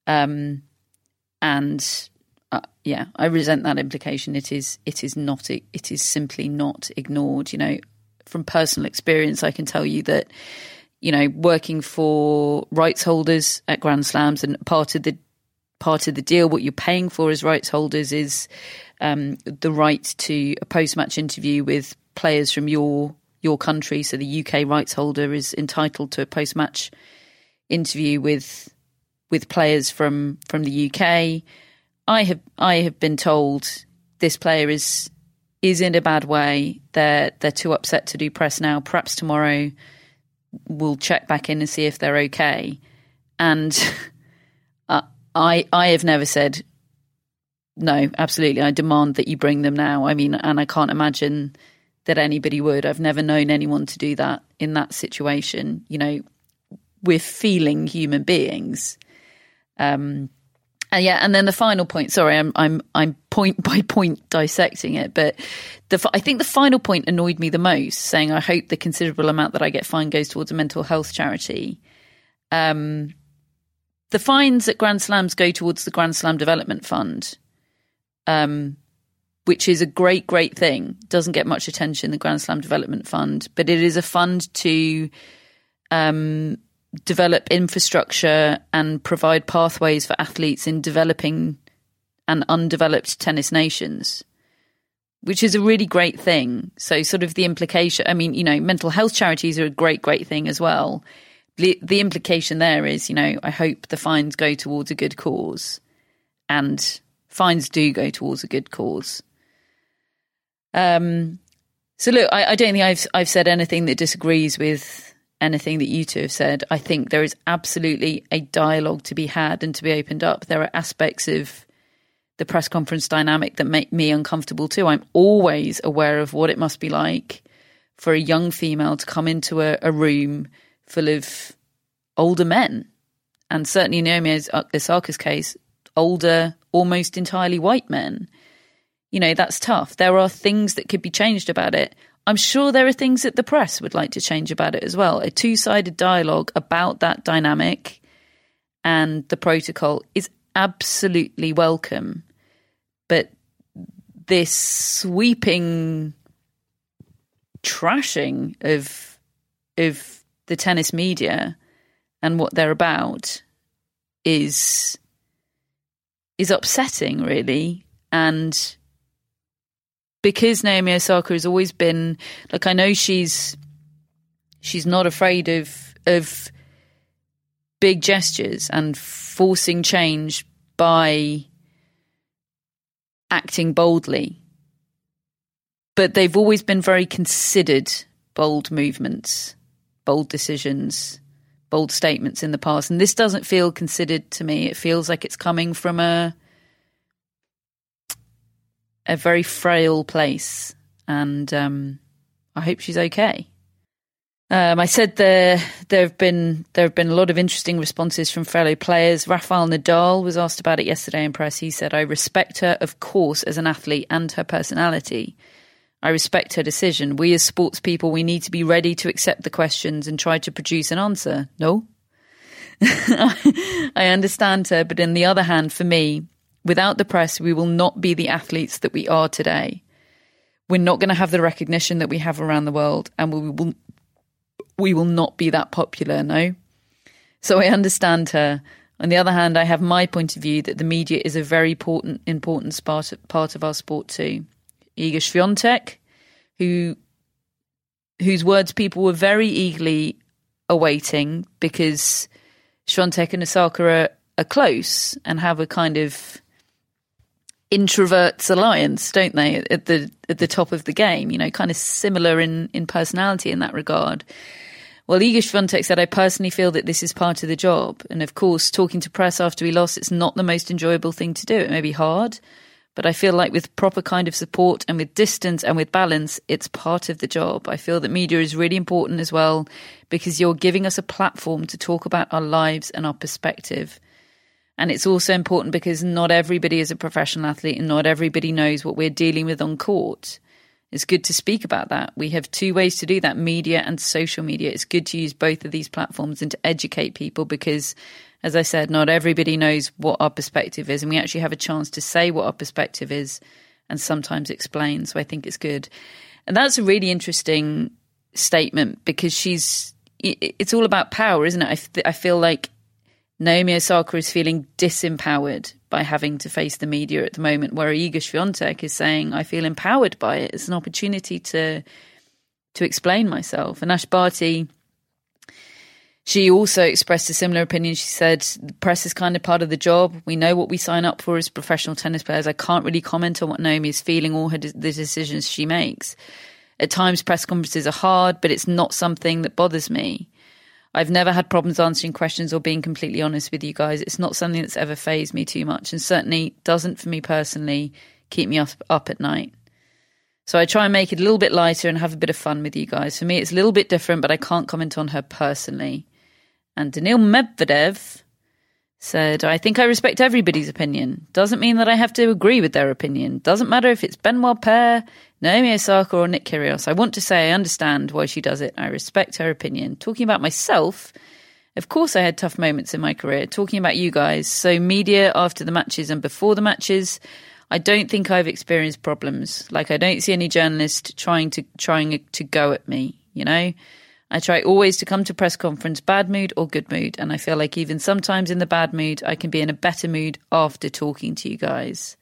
um, and uh, yeah, I resent that implication. It is it is not it is simply not ignored. You know, from personal experience, I can tell you that you know working for rights holders at Grand Slams and part of the part of the deal, what you're paying for as rights holders is um, the right to a post match interview with players from your your country. So the UK rights holder is entitled to a post match interview with with players from from the UK. I have I have been told this player is is in a bad way. They're they're too upset to do press now. Perhaps tomorrow we'll check back in and see if they're okay. And (laughs) I I have never said no. Absolutely, I demand that you bring them now. I mean, and I can't imagine that anybody would. I've never known anyone to do that in that situation. You know, we're feeling human beings. Um, yeah, and then the final point. Sorry, I'm I'm I'm point (laughs) by point dissecting it, but the I think the final point annoyed me the most, saying I hope the considerable amount that I get fined goes towards a mental health charity. Um, the fines at Grand Slams go towards the Grand Slam Development Fund, um, which is a great, great thing. Doesn't get much attention, the Grand Slam Development Fund, but it is a fund to um, develop infrastructure and provide pathways for athletes in developing and undeveloped tennis nations, which is a really great thing. So, sort of the implication I mean, you know, mental health charities are a great, great thing as well. The, the implication there is, you know, I hope the fines go towards a good cause, and fines do go towards a good cause. Um, so look, I, I don't think I've I've said anything that disagrees with anything that you two have said. I think there is absolutely a dialogue to be had and to be opened up. There are aspects of the press conference dynamic that make me uncomfortable too. I'm always aware of what it must be like for a young female to come into a, a room full of older men. And certainly in Naomi Osaka's case, older, almost entirely white men. You know, that's tough. There are things that could be changed about it. I'm sure there are things that the press would like to change about it as well. A two sided dialogue about that dynamic and the protocol is absolutely welcome. But this sweeping trashing of of the tennis media and what they're about is is upsetting really and because Naomi Osaka has always been like I know she's she's not afraid of of big gestures and forcing change by acting boldly. But they've always been very considered bold movements, bold decisions, bold statements in the past. And this doesn't feel considered to me. It feels like it's coming from a a very frail place. And um, I hope she's okay. Um, I said there there have been there have been a lot of interesting responses from fellow players. Rafael Nadal was asked about it yesterday in press. He said, "I respect her, of course, as an athlete and her personality. I respect her decision. We as sports people, we need to be ready to accept the questions and try to produce an answer. No, (laughs) I understand her, but on the other hand, for me, without the press, we will not be the athletes that we are today." We're not going to have the recognition that we have around the world, and we will we will not be that popular, no? So I understand her. On the other hand, I have my point of view that the media is a very important important part, part of our sport too. Iga Swiatek, who whose words people were very eagerly awaiting because Swiatek and Osaka are, are close and have a kind of introverts alliance, don't they? At the at the top of the game, you know, kind of similar in in personality in that regard. Well, Iga Swiatek said, I personally feel that this is part of the job. And of course, talking to press after we lost, it's not the most enjoyable thing to do. It may be hard, but I feel like with proper kind of support and with distance and with balance, it's part of the job. I feel that media is really important as well because you're giving us a platform to talk about our lives and our perspective. And it's also important because not everybody is a professional athlete and not everybody knows what we're dealing with on court. It's good to speak about that. We have two ways to do that media and social media. It's good to use both of these platforms and to educate people because, as I said, not everybody knows what our perspective is. And we actually have a chance to say what our perspective is and sometimes explain. So I think it's good. And that's a really interesting statement because she's, it's all about power, isn't it? I, feel like Naomi Osaka is feeling disempowered by having to face the media at the moment, where Iga Swiatek is saying, "I feel empowered by it. It's an opportunity to to explain myself." And Ash Barty, she also expressed a similar opinion. She said, "The press is kind of part of the job. We know what we sign up for as professional tennis players. I can't really comment on what Naomi is feeling or her de- the decisions she makes." At times, press conferences are hard, but it's not something that bothers me. I've never had problems answering questions or being completely honest with you guys. It's not something that's ever fazed me too much and certainly doesn't for me personally keep me up, up at night. So I try and make it a little bit lighter and have a bit of fun with you guys. For me, it's a little bit different, but I can't comment on her personally. And Daniil Medvedev said, I think I respect everybody's opinion. Doesn't mean that I have to agree with their opinion. Doesn't matter if it's Benoit Paire, Naomi Osaka or Nick Kyrgios. I want to say I understand why she does it. I respect her opinion. Talking about myself, of course I had tough moments in my career. Talking about you guys, so media after the matches and before the matches, I don't think I've experienced problems. Like I don't see any journalist trying to trying to go at me, you know? I try always to come to press conference bad mood or good mood, and I feel like even sometimes in the bad mood, I can be in a better mood after talking to you guys.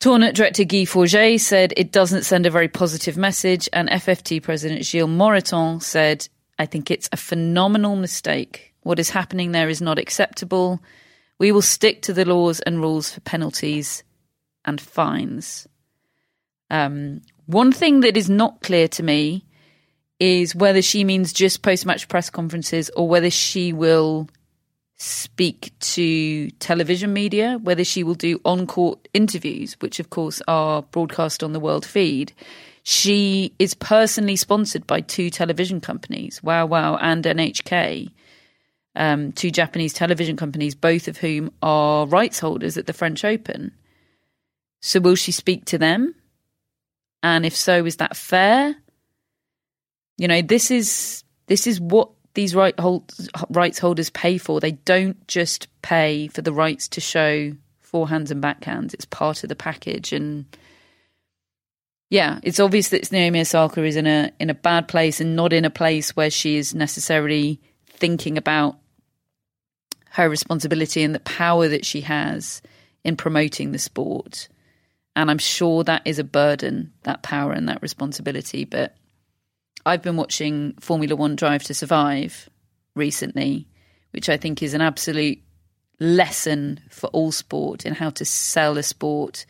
Tournament director Guy Forget said it doesn't send a very positive message, and FFT president Gilles Moreton said, I think it's a phenomenal mistake. What is happening there is not acceptable. We will stick to the laws and rules for penalties and fines. Um, one thing that is not clear to me is whether she means just post match press conferences or whether she will speak to television media, whether she will do on court interviews, which of course are broadcast on the world feed. She is personally sponsored by two television companies, WOWOW and NHK, um, two Japanese television companies, both of whom are rights holders at the French Open. So will she speak to them? And if so, is that fair? You know, this is this is what these right hold, rights holders pay for. They don't just pay for the rights to show forehands and backhands. It's part of the package, and yeah, it's obvious that Naomi Osaka is in a in a bad place and not in a place where she is necessarily thinking about her responsibility and the power that she has in promoting the sport. And I'm sure that is a burden, that power and that responsibility. But I've been watching Formula One Drive to Survive recently, which I think is an absolute lesson for all sport in how to sell a sport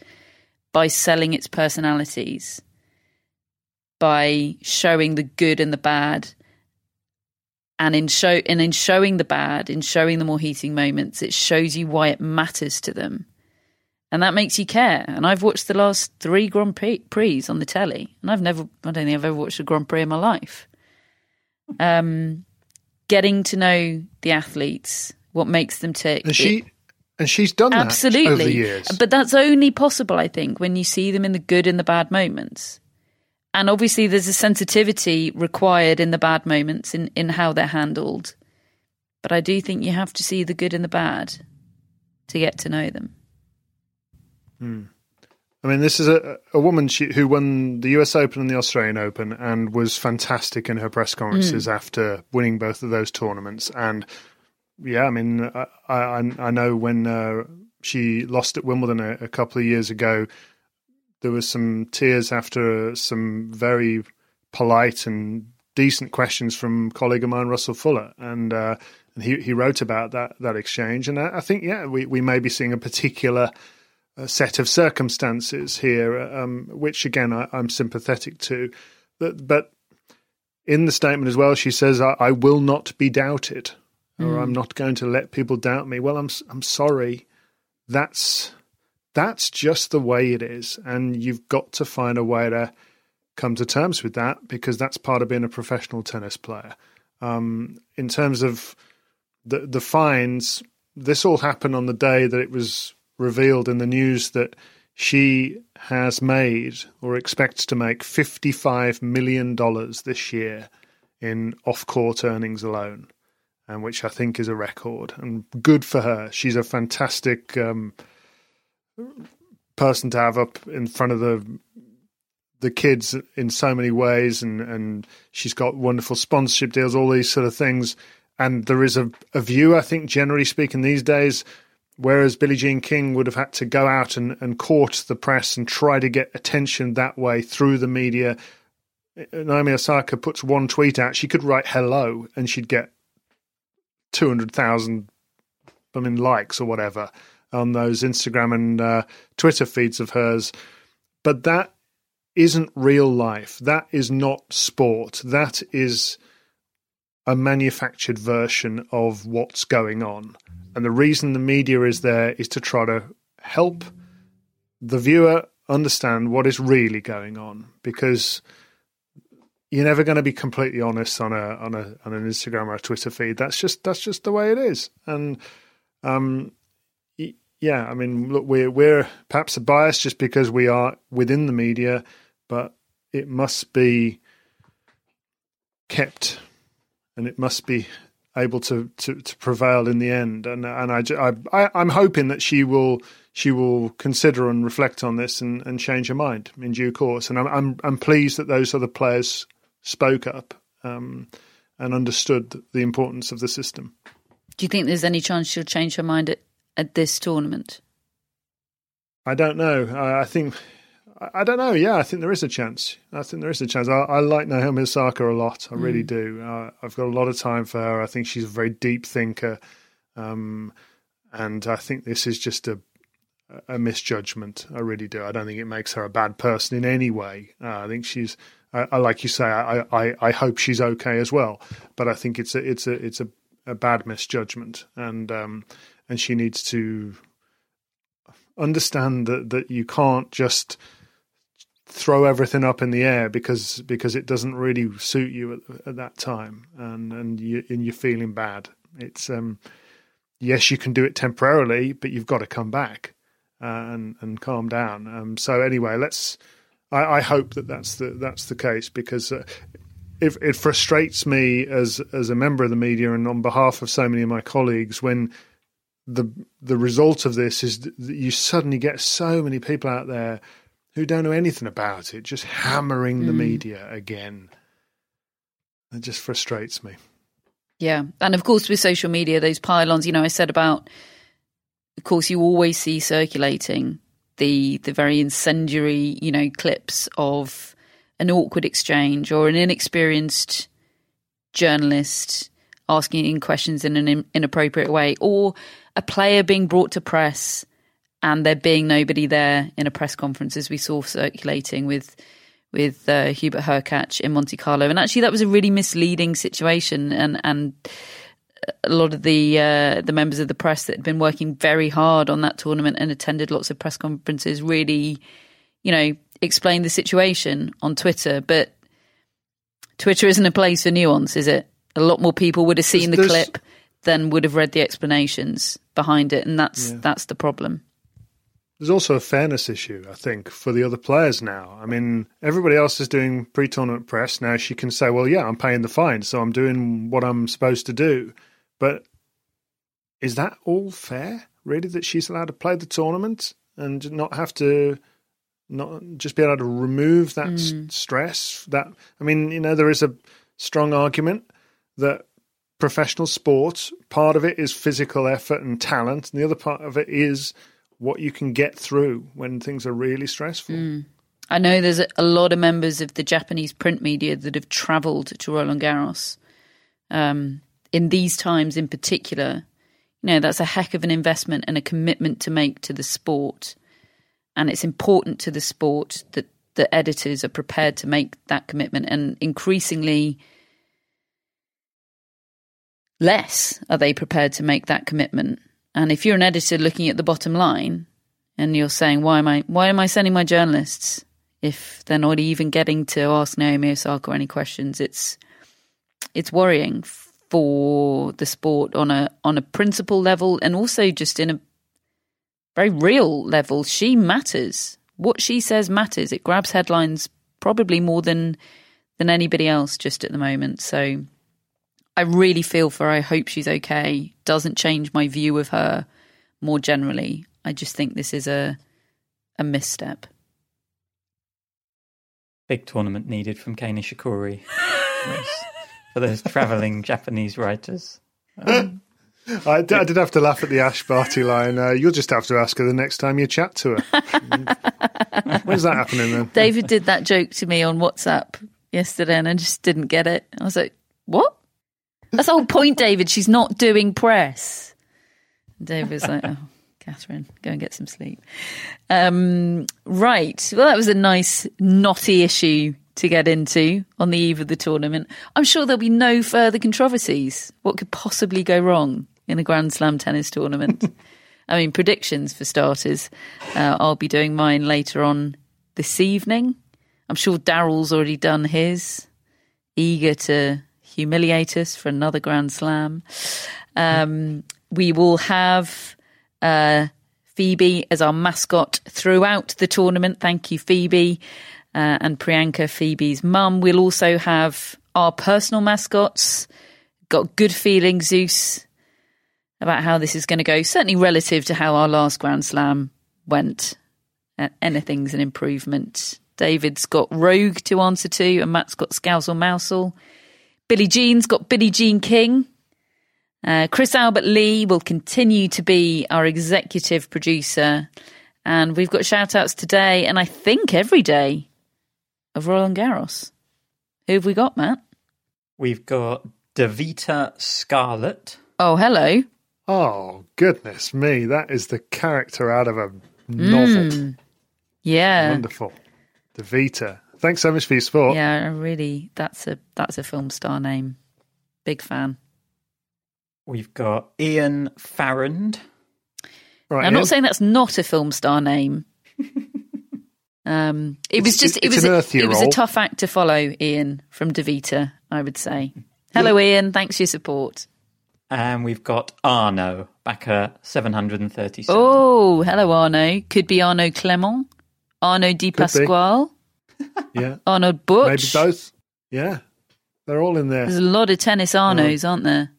by selling its personalities, by showing the good and the bad. And in show and in showing the bad, in showing the more heating moments, it shows you why it matters to them and that makes you care. And I've watched the last three Grand Prix on the telly, and I've never, I don't think I've ever watched a Grand Prix in my life. Um, getting to know the athletes, what makes them tick. And she, it, and she's done absolutely. over the years. But that's only possible, I think, when you see them in the good and the bad moments. And obviously, there's a sensitivity required in the bad moments in, in how they're handled. But I do think you have to see the good and the bad to get to know them. Hmm. I mean, this is a, a woman she, who won the US Open and the Australian Open and was fantastic in her press conferences mm. after winning both of those tournaments. And yeah, I mean, I, I, I know when uh, she lost at Wimbledon a, a, couple of years ago, there was some tears after some very polite and decent questions from colleague of mine, Russell Fuller. And, uh, and he, he wrote about that, that exchange. And I, I think, yeah, we, we may be seeing a particular – set of circumstances here, um, which again I, am sympathetic to. But, but, in the statement as well, she says, "I, I will not be doubted, or mm. I'm not going to let people doubt me." Well, I'm I'm sorry. That's that's just the way it is, and you've got to find a way to come to terms with that because that's part of being a professional tennis player. Um, in terms of the the fines, this all happened on the day that it was revealed in the news that she has made or expects to make $55 million this year in off court earnings alone, and which I think is a record. And good for her. She's a fantastic um, person to have up in front of the the kids in so many ways and and she's got wonderful sponsorship deals all these sort of things and there is a, a view i think generally speaking these days Whereas Billie Jean King would have had to go out and, and court the press and try to get attention that way through the media. Naomi Osaka puts one tweet out, she could write hello and she'd get 200,000 I mean, likes or whatever on those Instagram and uh, Twitter feeds of hers. But that isn't real life. That is not sport. That is a manufactured version of what's going on. And the reason the media is there is to try to help the viewer understand what is really going on because you're never going to be completely honest on a on a on an Instagram or a Twitter feed. That's just that's just the way it is. And um, yeah, I mean, look, we're we're perhaps a bias just because we are within the media, but it must be kept and it must be able to, to, to prevail in the end. And and I, I I'm hoping that she will she will consider and reflect on this and, and change her mind in due course. And I'm I'm, I'm pleased that those other players spoke up um, and understood the importance of the system. Do you think there's any chance she'll change her mind at, at this tournament? I don't know. I, I think I don't know. Yeah, I think there is a chance. I think there is a chance. I, I like Naomi Osaka a lot. I really mm. do. Uh, I've got a lot of time for her. I think she's a very deep thinker, um, and I think this is just a a misjudgment. I really do. I don't think it makes her a bad person in any way. Uh, I think she's. I, I like you say. I, I I hope she's okay as well. But I think it's a it's a it's a a bad misjudgment, and um, and she needs to understand that that you can't just throw everything up in the air because because it doesn't really suit you at, at that time, and and you and you're feeling bad. It's um, yes, you can do it temporarily, but you've got to come back uh, and and calm down. Um, so anyway, let's. I, I, hope that that's the that's the case because uh, it, it frustrates me as as a member of the media and on behalf of so many of my colleagues when the the result of this is that you suddenly get so many people out there who don't know anything about it just hammering mm. the media again. It just frustrates me. Yeah, and of course with social media, those pile-ons. You know, I said about, of course, you always see circulating the the very incendiary, you know, clips of an awkward exchange or an inexperienced journalist asking questions in an inappropriate way, or a player being brought to press and there being nobody there in a press conference, as we saw circulating with with uh, Hubert Hurkacz in Monte Carlo. And actually, that was a really misleading situation, and and a lot of the uh, the members of the press that had been working very hard on that tournament and attended lots of press conferences really, you know, explained the situation on Twitter. But Twitter isn't a place for nuance, is it? A lot more people would have seen the clip than would have read the explanations behind it, and that's yeah. that's the problem. There's also a fairness issue, I think, for the other players now. I mean, everybody else is doing pre-tournament press now. She can say, "Well, yeah, I'm paying the fine, so I'm doing what I'm supposed to do." But is that all fair? Really, that she's allowed to play the tournament and not have to, not just be able to remove that mm. stress? That I mean, you know, there is a strong argument that professional sports part of it is physical effort and talent, and the other part of it is what you can get through when things are really stressful. Mm. I know there's a lot of members of the Japanese print media that have travelled to Roland Garros. Um, in these times, in particular, you know that's a heck of an investment and a commitment to make to the sport, and it's important to the sport that the editors are prepared to make that commitment, and increasingly less are they prepared to make that commitment. And if you're an editor looking at the bottom line and you're saying, why am I, why am I sending my journalists if they're not even getting to ask Naomi Osaka any questions? It's, it's worrying for the sport on a, on a principle level and also just in a very real level. She matters. What she says matters. It grabs headlines probably more than, than anybody else just at the moment. So I really feel for her. I hope she's okay. Doesn't change my view of her more generally. I just think this is a a misstep. Big tournament needed from Kei Nishikori for those travelling Japanese writers. Um, I, d- I did have to laugh at the Ash Barty line. Uh, you'll just have to ask her the next time you chat to her. (laughs) When's that happening then? David did that joke to me on WhatsApp yesterday and I just didn't get it. I was like, what? That's the whole point, David. She's not doing press. David's like, oh, Catherine, go and get some sleep. Um, right. Well, that was a nice, knotty issue to get into on the eve of the tournament. I'm sure there'll be no further controversies. What could possibly go wrong in a Grand Slam tennis tournament? (laughs) I mean, predictions for starters. Uh, I'll be doing mine later on this evening. I'm sure Daryl's already done his, eager to humiliate us for another Grand Slam. Um, we will have uh, Phoebe as our mascot throughout the tournament. Thank you, Phoebe. Uh, and Priyanka, Phoebe's mum. We'll also have our personal mascots. Got good feeling, Zeus, about how this is going to go, certainly relative to how our last Grand Slam went. Uh, anything's an improvement. David's got Rogue to answer to, and Matt's got Scousel Mousel. Billie Jean's got Billie Jean King. Uh, Chris Albert Lee will continue to be our executive producer. And we've got shout outs today and I think every day of Roland Garros. Who have we got, Matt? We've got Davita Scarlett. Oh, hello. Oh, goodness me. That is the character out of a novel. Mm, yeah. Wonderful. Davita. Thanks so much for your support. Yeah, really, that's a that's a film star name. Big fan. We've got Ian Farrand. Right, I'm Ian? not saying that's not a film star name. (laughs) um, it was It's- just it was a, earthier it was a tough act to follow. Ian from Devita, I would say. Hello, Ian. Thanks for your support. And we've got Arno, backer 737. Oh, hello, Arno. Could be Arnaud Clement, Arnaud Di Pasquale, (laughs) Yeah, Arno maybe Boetsch. both. Yeah, they're all in there. There's a lot of tennis Arnos, aren't there?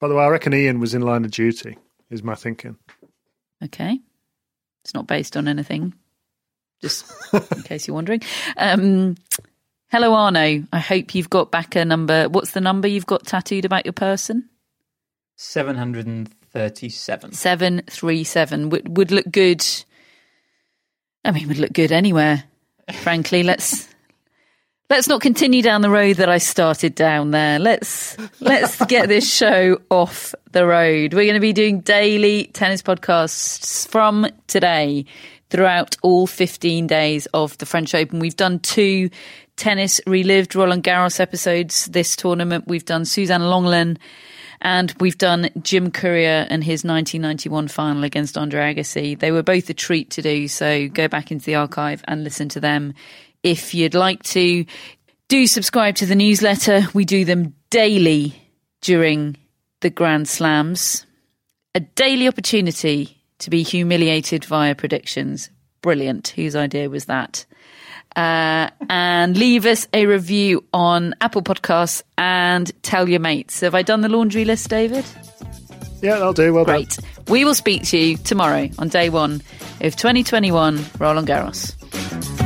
By the way, I reckon Ian was in line of duty. Is my thinking. Okay. It's not based on anything, just in (laughs) case you're wondering. Um, hello, Arno. I hope you've got back a number. What's the number you've got tattooed about your person? 737. 737. Would, would look good. I mean, would look good anywhere, frankly. Let's. Let's not continue down the road that I started down there. Let's let's get this (laughs) show off the road. We're going to be doing daily tennis podcasts from today throughout all 15 days of the French Open. We've done two tennis relived Roland Garros episodes this tournament. We've done Suzanne Lenglen and we've done Jim Courier and his 1991 final against Andre Agassi. They were both a treat to do, so go back into the archive and listen to them if you'd like to. Do subscribe to the newsletter. We do them daily during the Grand Slams. A daily opportunity to be humiliated via predictions. Brilliant. Whose idea was that? Uh, and leave us a review on Apple Podcasts and tell your mates. Have I done the laundry list, David? Yeah, that'll do. Well done. Great. We will speak to you tomorrow on day one of 2021 Roland Garros.